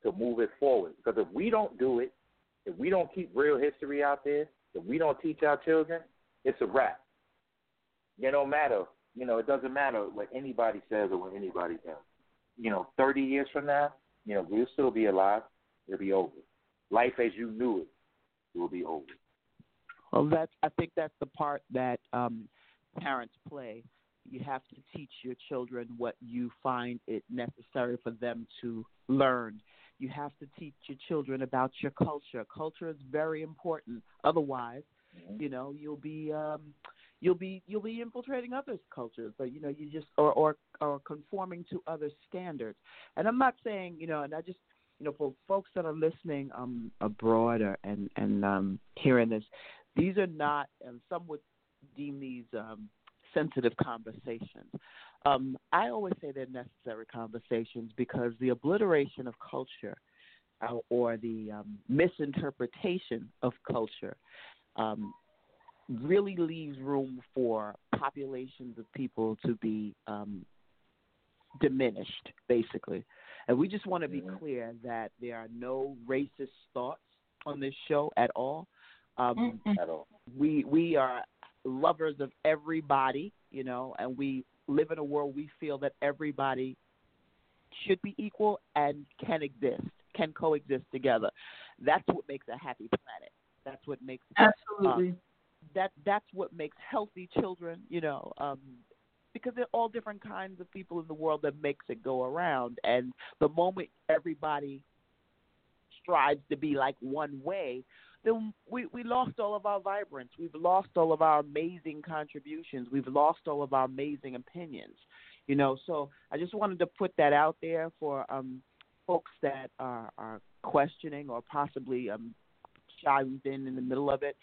to move it forward. Because if we don't do it, if we don't keep real history out there, if we don't teach our children, it's a wrap. It don't matter. You know, it doesn't matter what anybody says or what anybody does. You know, 30 years from now, you know, we'll still be alive. It'll be over. Life as you knew it will be over. Well, that's I think that's the part that um, parents play. You have to teach your children what you find it necessary for them to learn. You have to teach your children about your culture. Culture is very important. Otherwise, you know, you'll be um, you'll be you'll be infiltrating others' cultures, but you know, you just or or or conforming to other standards. And I'm not saying, you know, and I just you know, for folks that are listening um abroad or, and and um hearing this, these are not and some would deem these um sensitive conversations. Um, I always say they're necessary conversations because the obliteration of culture uh, or the um, misinterpretation of culture um, really leaves room for populations of people to be um, diminished, basically. And we just want to be clear that there are no racist thoughts on this show at all. Um, At all. we we are lovers of everybody, you know, and we live in a world we feel that everybody should be equal and can exist, can coexist together. That's what makes a happy planet. That's what makes Absolutely. um, that that's what makes healthy children, you know, um, because there are all different kinds of people in the world that makes it go around. And the moment everybody strives to be like one way, then we, we lost all of our vibrance. We've lost all of our amazing contributions. We've lost all of our amazing opinions. You know, so I just wanted to put that out there for um, folks that are, are questioning or possibly um, chiming in in the middle of it.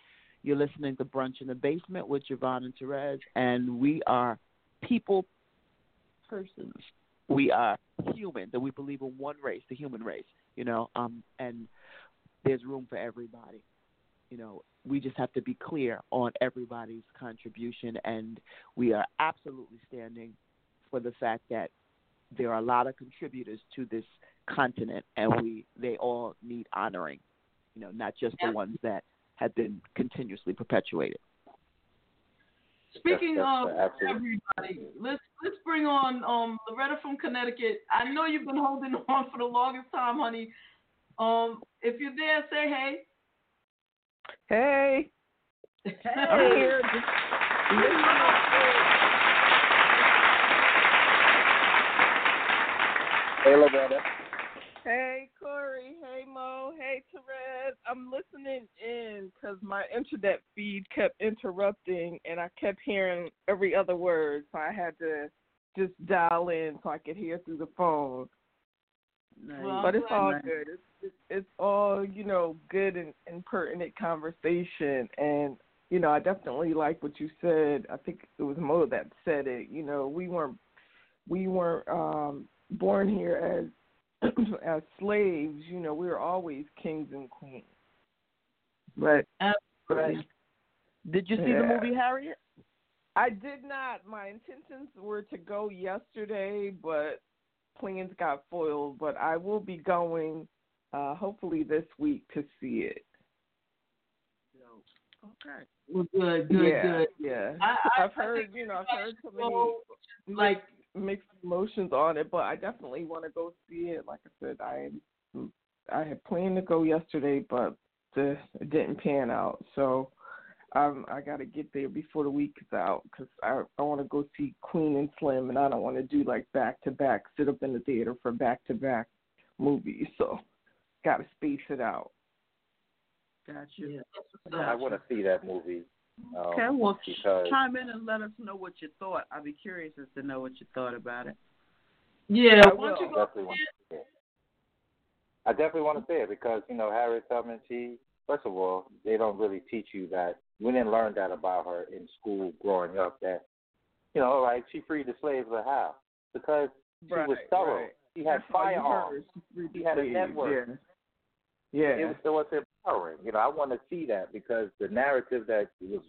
You're listening to Brunch in the Basement with JaVonne and Terez, and we are people, persons. We are human, that we believe in one race, the human race. You know, um, and there's room for everybody. You know, we just have to be clear on everybody's contribution, and we are absolutely standing for the fact that there are a lot of contributors to this continent, and we they all need honoring. You know, not just the ones that have been continuously perpetuated. Speaking That's- of that's absolutely- everybody, let's let's bring on um Loretta from Connecticut. I know you've been holding on for the longest time, honey. Um, if you're there, say hey. Hey, I'm Hey. here. Just Hey, Loretta. Hey, Corey. Hey, Mo. Hey, Terez. I'm listening in because my internet feed kept interrupting and I kept hearing every other word. So I had to just dial in so I could hear through the phone. Well, but it's all glad- good. It's, it's all you know, good and, and pertinent conversation. And you know, I definitely like what you said. I think it was Mo that said it. You know, we weren't we weren't um, born here as as slaves. You know, we were always kings and queens. But Absolutely. Did you see the movie Harriet? I did not. My intentions were to go yesterday, but plans got foiled. But I will be going, uh, hopefully this week to see it. Okay. Well, good, good, yeah, good. yeah. I, I, I've heard, you know, I've heard so many so, like mixed emotions on it, but I definitely want to go see it. Like I said, I I had planned to go yesterday, but the it didn't pan out. So um, I got to get there before the week is out because I I want to go see Queen and Slim, and I don't want to do like back to back, sit up in the theater for back to back movies. So got to space it out. Got you. I want to see that movie. Um, Okay, well, because chime in and let us know what you thought. I'd be curious as to know what you thought about it. Yeah, I why you will. go definitely want to see it. I definitely want to see it because you know Harriet Tubman. She first of all, they don't really teach you that. We didn't learn that about her in school growing up. That you know, like she freed the slaves, but how? Because she was Right, thorough. right. She had That's all firearms. She freed the She had a slaves, network. Yeah. It was, it was empowering. You know, I want to see that because the narrative that was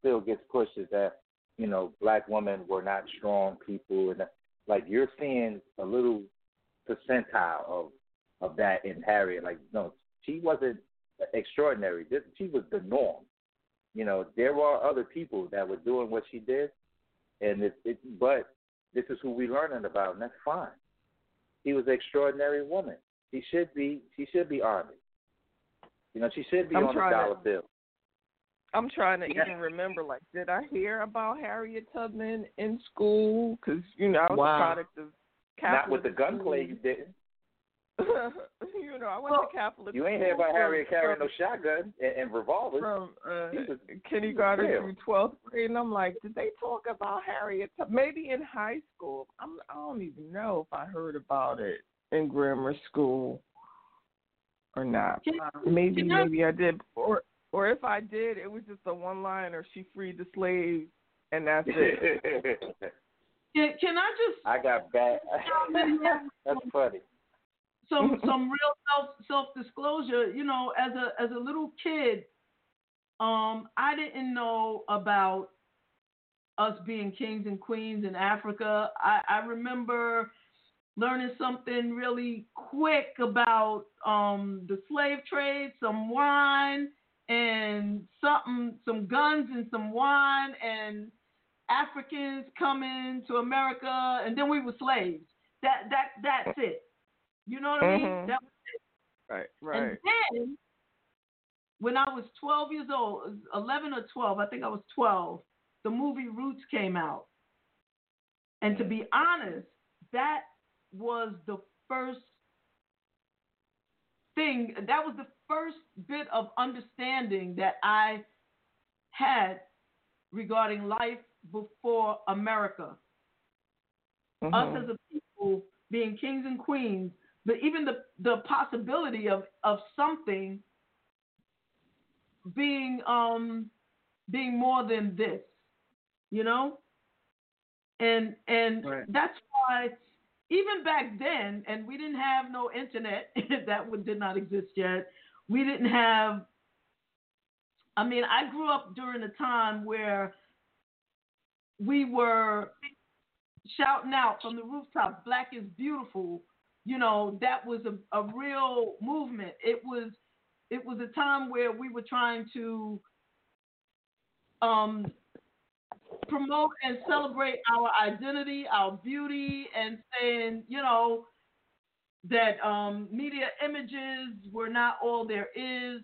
still gets pushed is that you know black women were not strong people, and like you're seeing a little percentile of of that in Harriet. Like, no, she wasn't extraordinary. This, she was the norm. You know, there were other people that were doing what she did, and it, it but this is who we learning about, and that's fine. She was an extraordinary woman. She should be. She should be honored. You know, she should be I'm on the trying to- dollar bill. I'm trying to Yeah. even remember, like, did I hear about Harriet Tubman in school? Because, you know, I was Wow. a product of Catholic Not with the gunplay, you didn't. you know, I went to Catholic You ain't hear about Harriet carrying no shotgun and, and revolvers. From uh, was- kindergarten through 12th grade, and I'm like, did they talk about Harriet Tubman? Maybe in high school. I'm, I don't even know if I heard about it in grammar school or not. Maybe, can maybe I did. Or, or if I did, it was just a one-liner. She freed the slaves, and that's it. Can, can I just I got bad. That's funny. some some real self self disclosure. You know, as a as a little kid, um, I didn't know about us being kings and queens in Africa. I, I remember learning something really quick about um, the slave trade, some wine and something, some guns and some wine and Africans coming to America, and then we were slaves. That that that's it. You know what I mean? Mhm. That Right, and right. then when I was 12 years old, 11 or 12, I think I was 12, the movie Roots came out. And to be honest, that was the first thing, that was the first bit of understanding that I had regarding life before America. Us Mhm. as a people being kings and queens, but even the the possibility of of something being um being more than this, you know, and and Right. that's why even back then, and we didn't have no internet that did not exist yet. We didn't have. I mean, I grew up during a time where we were shouting out from the rooftop, "Black is beautiful." You know, that was a, a real movement. It was it was a time where we were trying to um, promote and celebrate our identity, our beauty, and saying, you know, that um, media images were not all there is,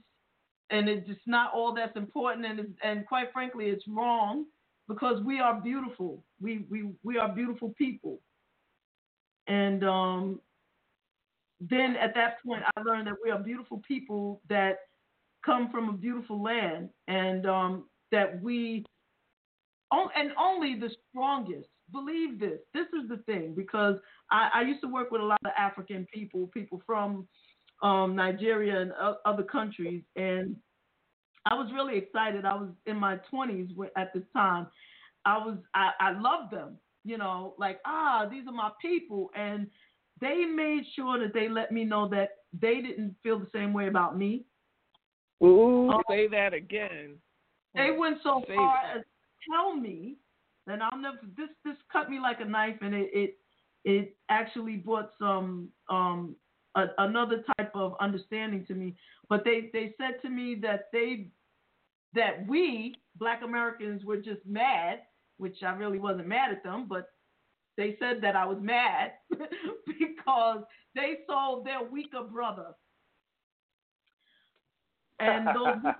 and it's just not all that's important. And and quite frankly, it's wrong because we are beautiful. We we we are beautiful people. And um, then at that point, I learned that we are beautiful people that come from a beautiful land, and um, that we on- and only the strongest believe this. This is the thing because I, I used to work with a lot of African people, people from um, Nigeria and o- other countries, and I was really excited. I was in my 20s at this time. I was I, I loved them, you know, like ah, these are my people, and they made sure that they let me know that they didn't feel the same way about me. Ooh, Oh. say that again. They went so Say far that. as tell me, and I'll never this this cut me like a knife, and it it, it actually brought some um a, another type of understanding to me. But they they said to me that they that we Black Americans were just mad, which I really wasn't mad at them, but they said that I was mad because they sold their weaker brother. And those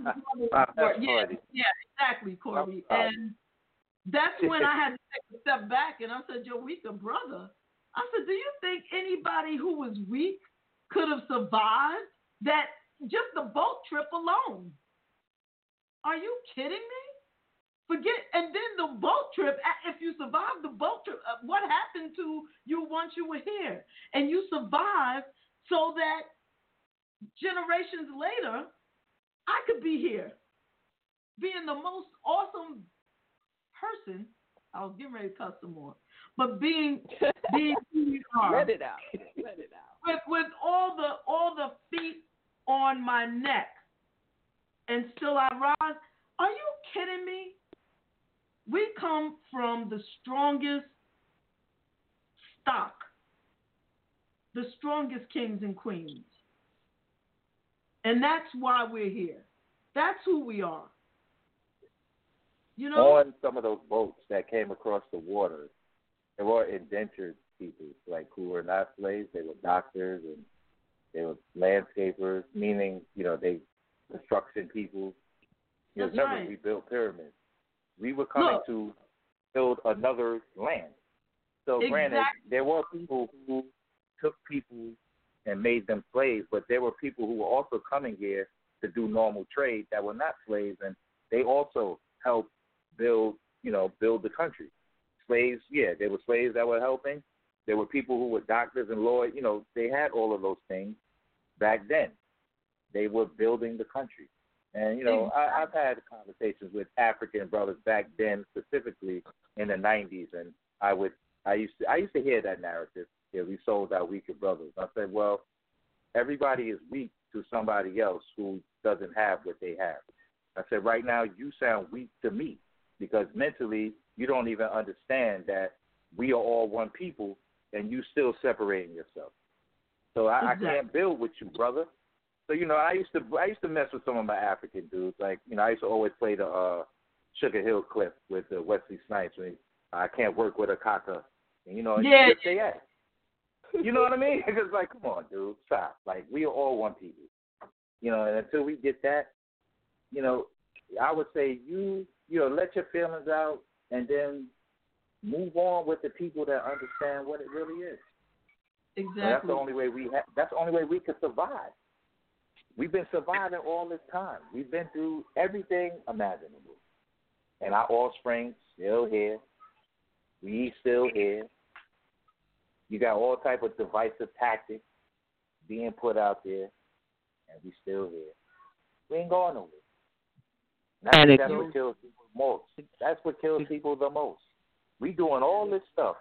Wow, yeah, yeah, exactly, Corey. Wow. And that's when I had to take a step back and I said, Your weaker brother. I said, Do you think anybody who was weak could have survived that just the boat trip alone? Are you kidding me? Forget, and then the boat trip. If you survived the boat trip, uh, what happened to you once you were here? And you survived so that generations later, I could be here, being the most awesome person. I was getting ready to cuss some more, but being being who you are Let it out. Let it out. with with all the all the feet on my neck, and still I rise. Are you kidding me? We come from the strongest stock, the strongest kings and queens, and that's why we're here. That's who we are. You know, on some of those boats that came across the water, there were indentured people, like who were not slaves. They were doctors and they were landscapers, meaning you know they construction people. You That's remember right. we built pyramids. We were coming Look. to build another land. So granted, there were people who took people and made them slaves, but there were people who were also coming here to do normal trade that were not slaves, and they also helped build, you know, build the country. Slaves, yeah, there were slaves that were helping. There were people who were doctors and lawyers. You know, they had all of those things back then. They were building the country. And you know, I, I've had conversations with African brothers back then, specifically in the '90s, and I would, I used to, I used to hear that narrative. Yeah, we sold our weaker brothers. I said, well, everybody is weak to somebody else who doesn't have what they have. I said, right now you sound weak to me because mentally you don't even understand that we are all one people and you still separating yourself. So I, I can't build with you, brother. So you know, I used to I used to mess with some of my African dudes. Like you know, I used to always play the uh, Sugar Hill clip with uh, Wesley Snipes. When he, I can't work with a kaka, and you know, Yeah. their ass. You know what I mean? It's like, come on, dude, stop. Like we are all one people. You know, and until we get that, you know, I would say you you know let your feelings out and then move on with the people that understand what it really is. And that's the only way we ha- that's the only way we can survive. We've been surviving all this time. We've been through everything imaginable. And our offspring still here. We still here. You got all type of divisive tactics being put out there, and we still here. We ain't going nowhere. And And that's what kills people most. That's what kills people the most. We doing all this stuff.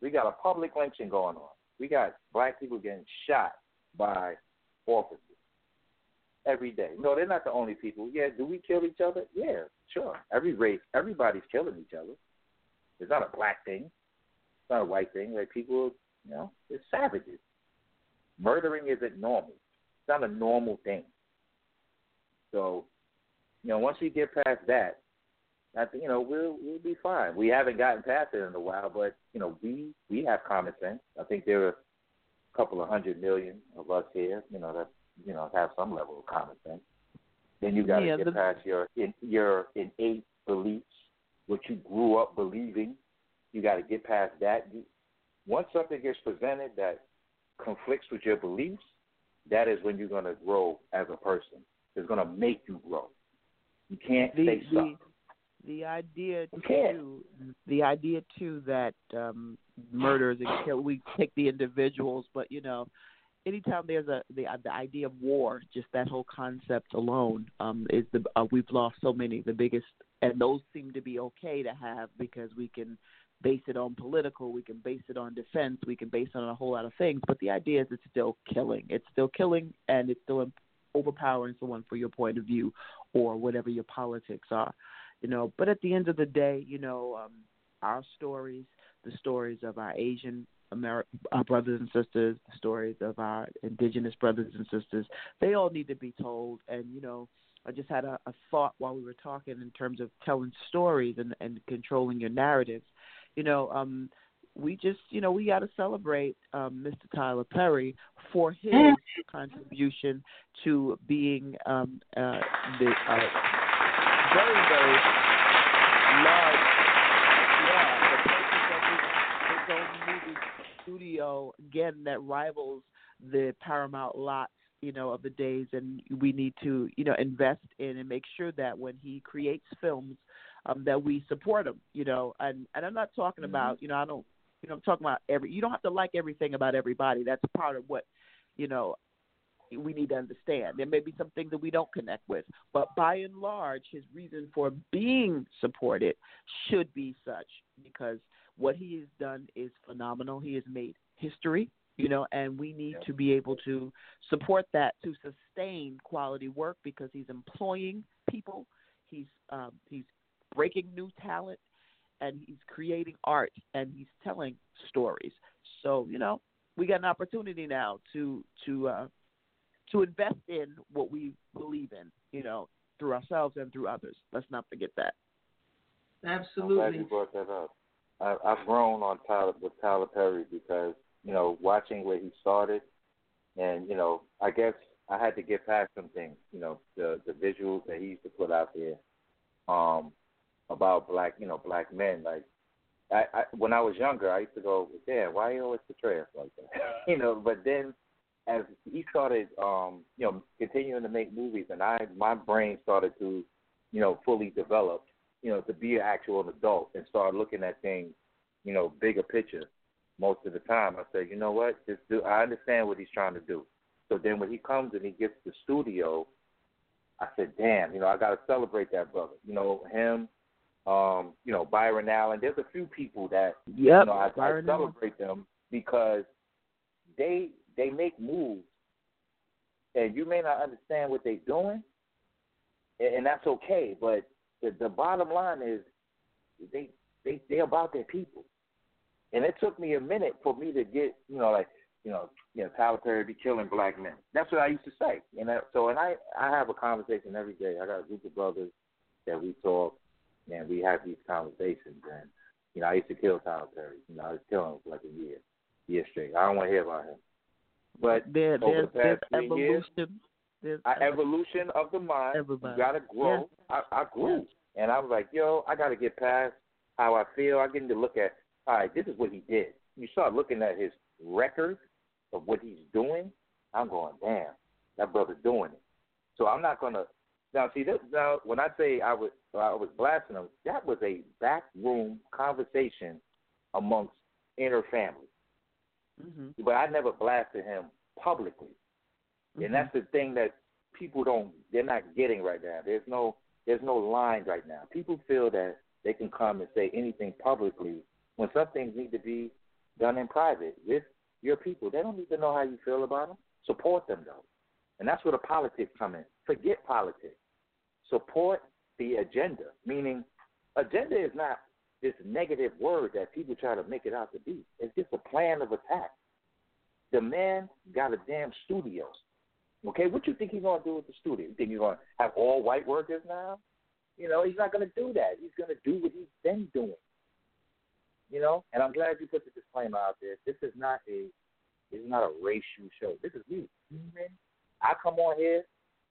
We got a public lynching going on. We got black people getting shot by officers every day. No, they're not the only people. Yeah, do we kill each other? Yeah, sure. Every race, everybody's killing each other. It's not a black thing. Not a white thing. Like people, you know, it's savages. Murdering isn't normal. It's not a normal thing. So, you know, once we get past that, I think you know we'll we'll be fine. We haven't gotten past it in a while, but you know we we have common sense. I think there are a couple of hundred million of us here. You know that you know have some level of common sense. Then you got to Yeah, get the- past your in, your innate beliefs, what you grew up believing. You got to get past that. You, once something gets presented that conflicts with your beliefs, that is when you're going to grow as a person. It's going to make you grow. You can't the stay the stuck. the idea You too the idea too that um murders and kill we take the individuals but you know anytime there's a the the idea of war just that whole concept alone um is the uh, we've lost so many the biggest and those seem to be okay to have because we can base it on political we can base it on defense we can base it on a whole lot of things but the idea is it's still killing. It's still killing and it's still overpowering someone for your point of view or whatever your politics are you know. But at the end of the day you know um our stories the stories of our asian Ameri- our brothers and sisters the stories of our indigenous brothers and sisters they all need to be told. And you know i just had a, a thought while we were talking in terms of telling stories and and controlling your narratives you know um we just you know we got to celebrate um mr tyler perry for his contribution to being um uh the uh very, very large. Yeah, the person that his own movie studio again that rivals the Paramount lots you know, of the days, and we need to, you know, invest in and make sure that when he creates films, um, that we support him, you know. And and I'm not talking Mm-hmm. about, you know, I don't, you know, I'm talking about every. You don't have to like everything about everybody. That's part of what, you know, we need to understand. There may be some things that we don't connect with, but by and large, his reason for being supported should be such because what he has done is phenomenal. He has made history, you know, and we need to be able to support that to sustain quality work because he's employing people. He's um, he's breaking new talent, and he's creating art, and he's telling stories. So you know, we got an opportunity now to to uh, to invest in what we believe in, you know, through ourselves and through others. Let's not forget that. I'm glad you brought that up. I, I've grown on Tyler with Tyler Perry because you know watching where he started, and you know I guess I had to get past some things. You know the the visuals that he used to put out there, um, about black you know black men. Like I, I when I was younger, I used to go, damn, why you always portray us like that? you know. But then as he started, um, you know, continuing to make movies, and I my brain started to, you know, fully develop you know, to be an actual adult and start looking at things, you know, bigger picture most of the time. I said, you know what, just do I understand what he's trying to do. So then when he comes and he gets the studio, I said, damn, you know, I gotta celebrate that brother. You know, him, um, you know, Byron Allen. There's a few people that Yep, you know, I, I Allen. celebrate them because they they make moves and you may not understand what they're doing and, and that's okay, but the, the bottom line is they they they're about their people. And it took me a minute for me to get, you know, like, you know, you know, Tyler Perry be killing black men. That's what I used to say. You know, so and I I have a conversation every day. I got a group of brothers that we talk and we have these conversations and you know, I used to kill Tyler Perry. You know, I was killing him for like a year, year straight. I don't want to hear about him. But There, over there's, the there's past three years, evolution. There's I, evolution of the mind. Everybody. You gotta grow. I, I grew, and I was like, yo, I gotta get past how I feel. I get to look at, all right, this is what he did. You start looking at his record of what he's doing. I'm going, damn, that brother's doing it. So I'm not gonna now see this. Now when I say I was I was blasting him, that was a backroom conversation amongst inner family. Mm-hmm. But I never blasted him publicly. And that's the thing that people don't they're not getting right now. There's no there's no line right now. People feel that they can come and say anything publicly when some things need to be done in private with your people. They don't need to know how you feel about them. Support them though. And that's where the politics come in. Forget politics. Support the agenda. Meaning agenda is not this negative word that people try to make it out to be. It's just a plan of attack. The man got a damn studio. Okay, what you think he's gonna do with the studio? You think he's gonna have all white workers now? You know, he's not gonna do that. He's gonna do what he's been doing. You know, and I'm glad you put the disclaimer out there. This is not a this is not a racial show. This is me. Human. I come on here.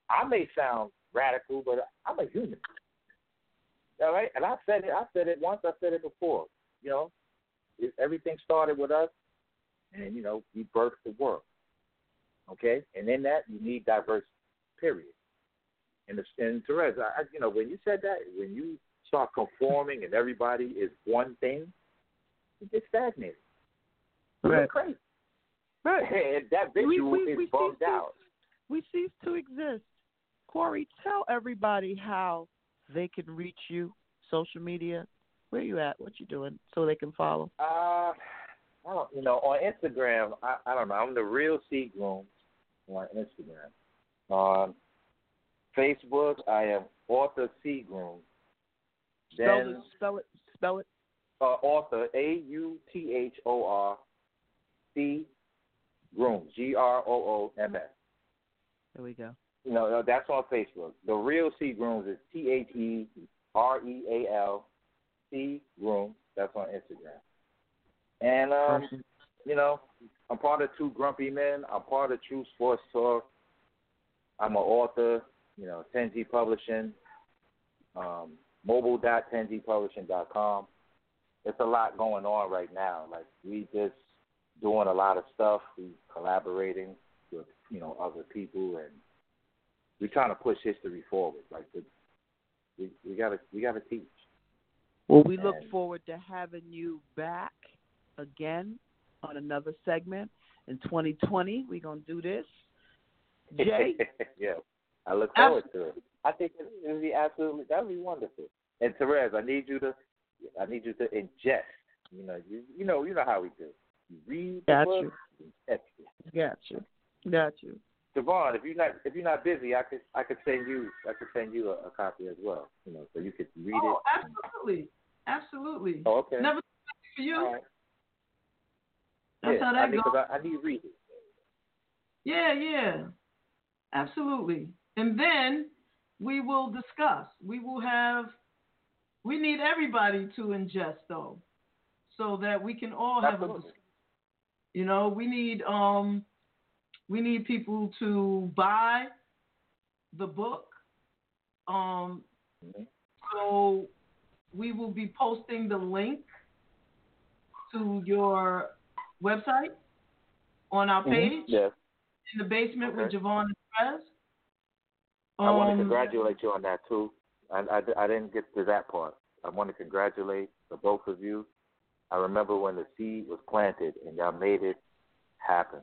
I may sound radical, but I'm a human. All right, and I said it. I said it once. I said it before. You know, it, everything started with us, and you know, we birthed the world. Okay, and in that you need diversity. Period. And, the, and Terez, I, I- you know, when you said that, when you start conforming and everybody is one thing, you get stagnated. You're Right. crazy. Right. And that We- visual we- is we bugged cease out. We cease to exist. Corey, tell everybody how they can reach you, social media. Where you at? What you doing? So they can follow. Uh, I don't, you know, on Instagram, I, I don't know. I'm the real Seagroom on Instagram. On Facebook, I am author Seagroom. Spell Then it. Spell it. Spell it. uh, author A U T H O R C Groom G R O O M S. There we go. You know, uh, that's on Facebook. The real C Grooms is T H E R E A L C Groom. That's on Instagram. And um, you know, I'm part of Two Grumpy Men. I'm part of True Sports Talk. I'm an author. You know, 10G Publishing. Um, mobile.10gpublishing.com. It's a lot going on right now. Like we just doing a lot of stuff. We collaborating with you know other people, and we're trying to push history forward. Like the, we we gotta we gotta teach. Well, we look forward to having you back again on another segment in 2020. We're gonna do this. Jay, yeah, I look forward to it. I think it would be absolutely that would be wonderful. And Terez, I need you to I need you to ingest. You know, you you know you know how we do. You read the Got book, you. you ingest it. got you, got you. Devon, if you're not if you're not busy, I could I could send you I could send you a, a copy as well. You know, so you could read Oh, it. Oh, absolutely, absolutely. Oh, okay. Never for you. Right. That's yeah, how that I need, goes. I, I need to read it. Yeah, yeah, absolutely. And then we will discuss. We will have. We need everybody to ingest though, so that we can all have a. Absolutely. dis- You know, we need um, we need people to buy the book. Um, Mhm. so we will be posting the link to your website on our page Yes. in the basement with Okay. JaVonne and Terez. I want to Um, congratulate you on that too. I, I, I didn't get to that part. I want to congratulate the both of you. I remember when the seed was planted and y'all made it happen.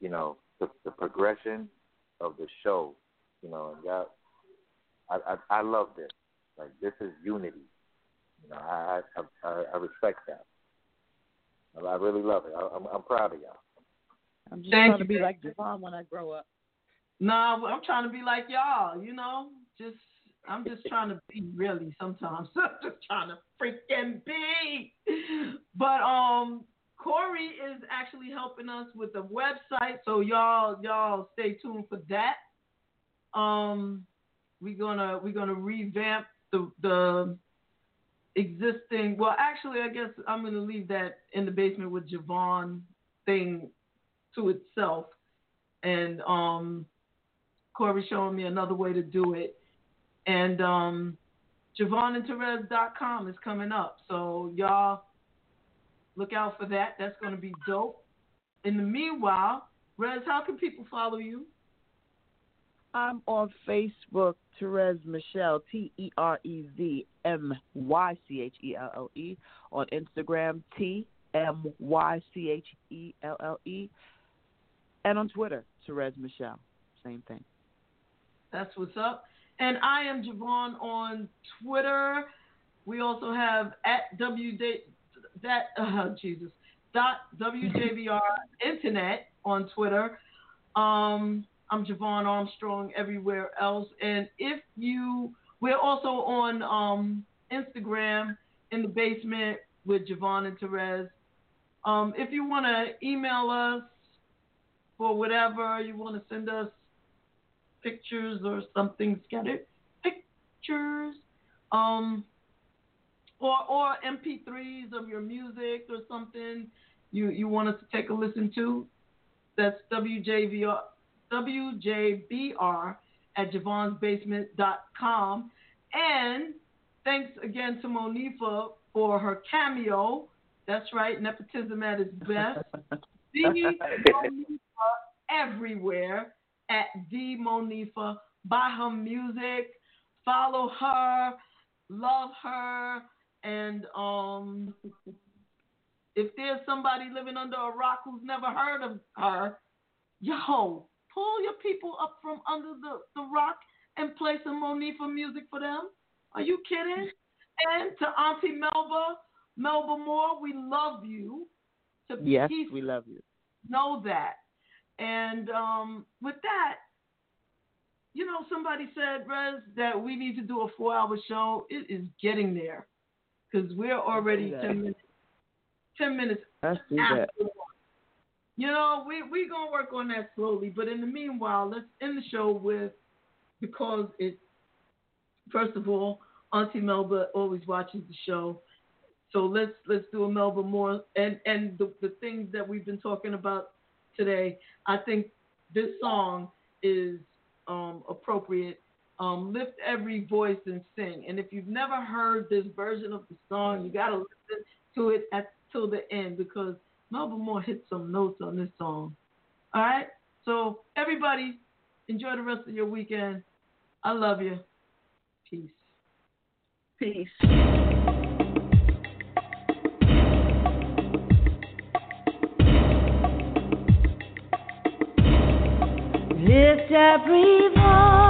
You know, the, the progression of the show. You know, and y'all, I, I, I love this. Like this is unity. You know, I, I, I, I respect that. I I really love it. I, I'm, I'm proud of y'all. I'm just Thank trying to be babe. like JaVonne when I grow up. Nah, I'm trying to be like y'all, you know. Just I'm just trying to be really sometimes. I'm just trying to freaking be. But um Corey is actually helping us with the website, so y'all y'all stay tuned for that. Um we're gonna we're gonna revamp the the existing well actually I guess I'm gonna leave that in the basement with JaVonne thing to itself. And um Corey showing me another way to do it. And um, JaVonneandTerez.com is coming up. So y'all look out for that. That's going to be dope. In the meanwhile, Rez, how can people follow you? I'm on Facebook, Terez Mychelle, T E R E Z M Y C H E L L E. On Instagram, T M Y C H E L L E. And on Twitter, Terez Mychelle. Same thing. That's what's up. And I am JaVonne on Twitter. We also have at WJ that uh, Jesus dot WJVR Internet on Twitter. Um, I'm JaVonne Armstrong everywhere else. And if you, we're also on um, Instagram in the basement with Javon and Terez. Um, if you want to email us for whatever you want to send us pictures or something scattered pictures um or or mp3s of your music or something you you want us to take a listen to that's wjvr wjbr at javonsbasement.com and thanks again to monifa for her cameo. That's right nepotism at its best. The Monifa everywhere at the Monifa. Buy her music, follow her, love her, and um, if there's somebody living under a rock who's never heard of her, yo, pull your people up from under the, the rock and play some Monifa music for them. Are you kidding? And to Auntie Melba, Melba Moore, we love you. To Yes, peace we love you. know that. And um, with that, you know, somebody said, Rez, that we need to do a four hour show. It is getting there because we're already 10 minutes, 10 minutes after. that. one. You know, we we gonna work on that slowly. But in the meanwhile, let's end the show with because it. First of all, Auntie Melba always watches the show, so let's let's do a Melba Moore and and the the things that we've been talking about today. I think this song is um, appropriate. Um, lift every voice and sing. And if you've never heard this version of the song, you gotta listen to it at till the end because Melba Moore hit some notes on this song. All right. So So everybody, enjoy the rest of your weekend. I love you. Peace. Peace. Lift every voice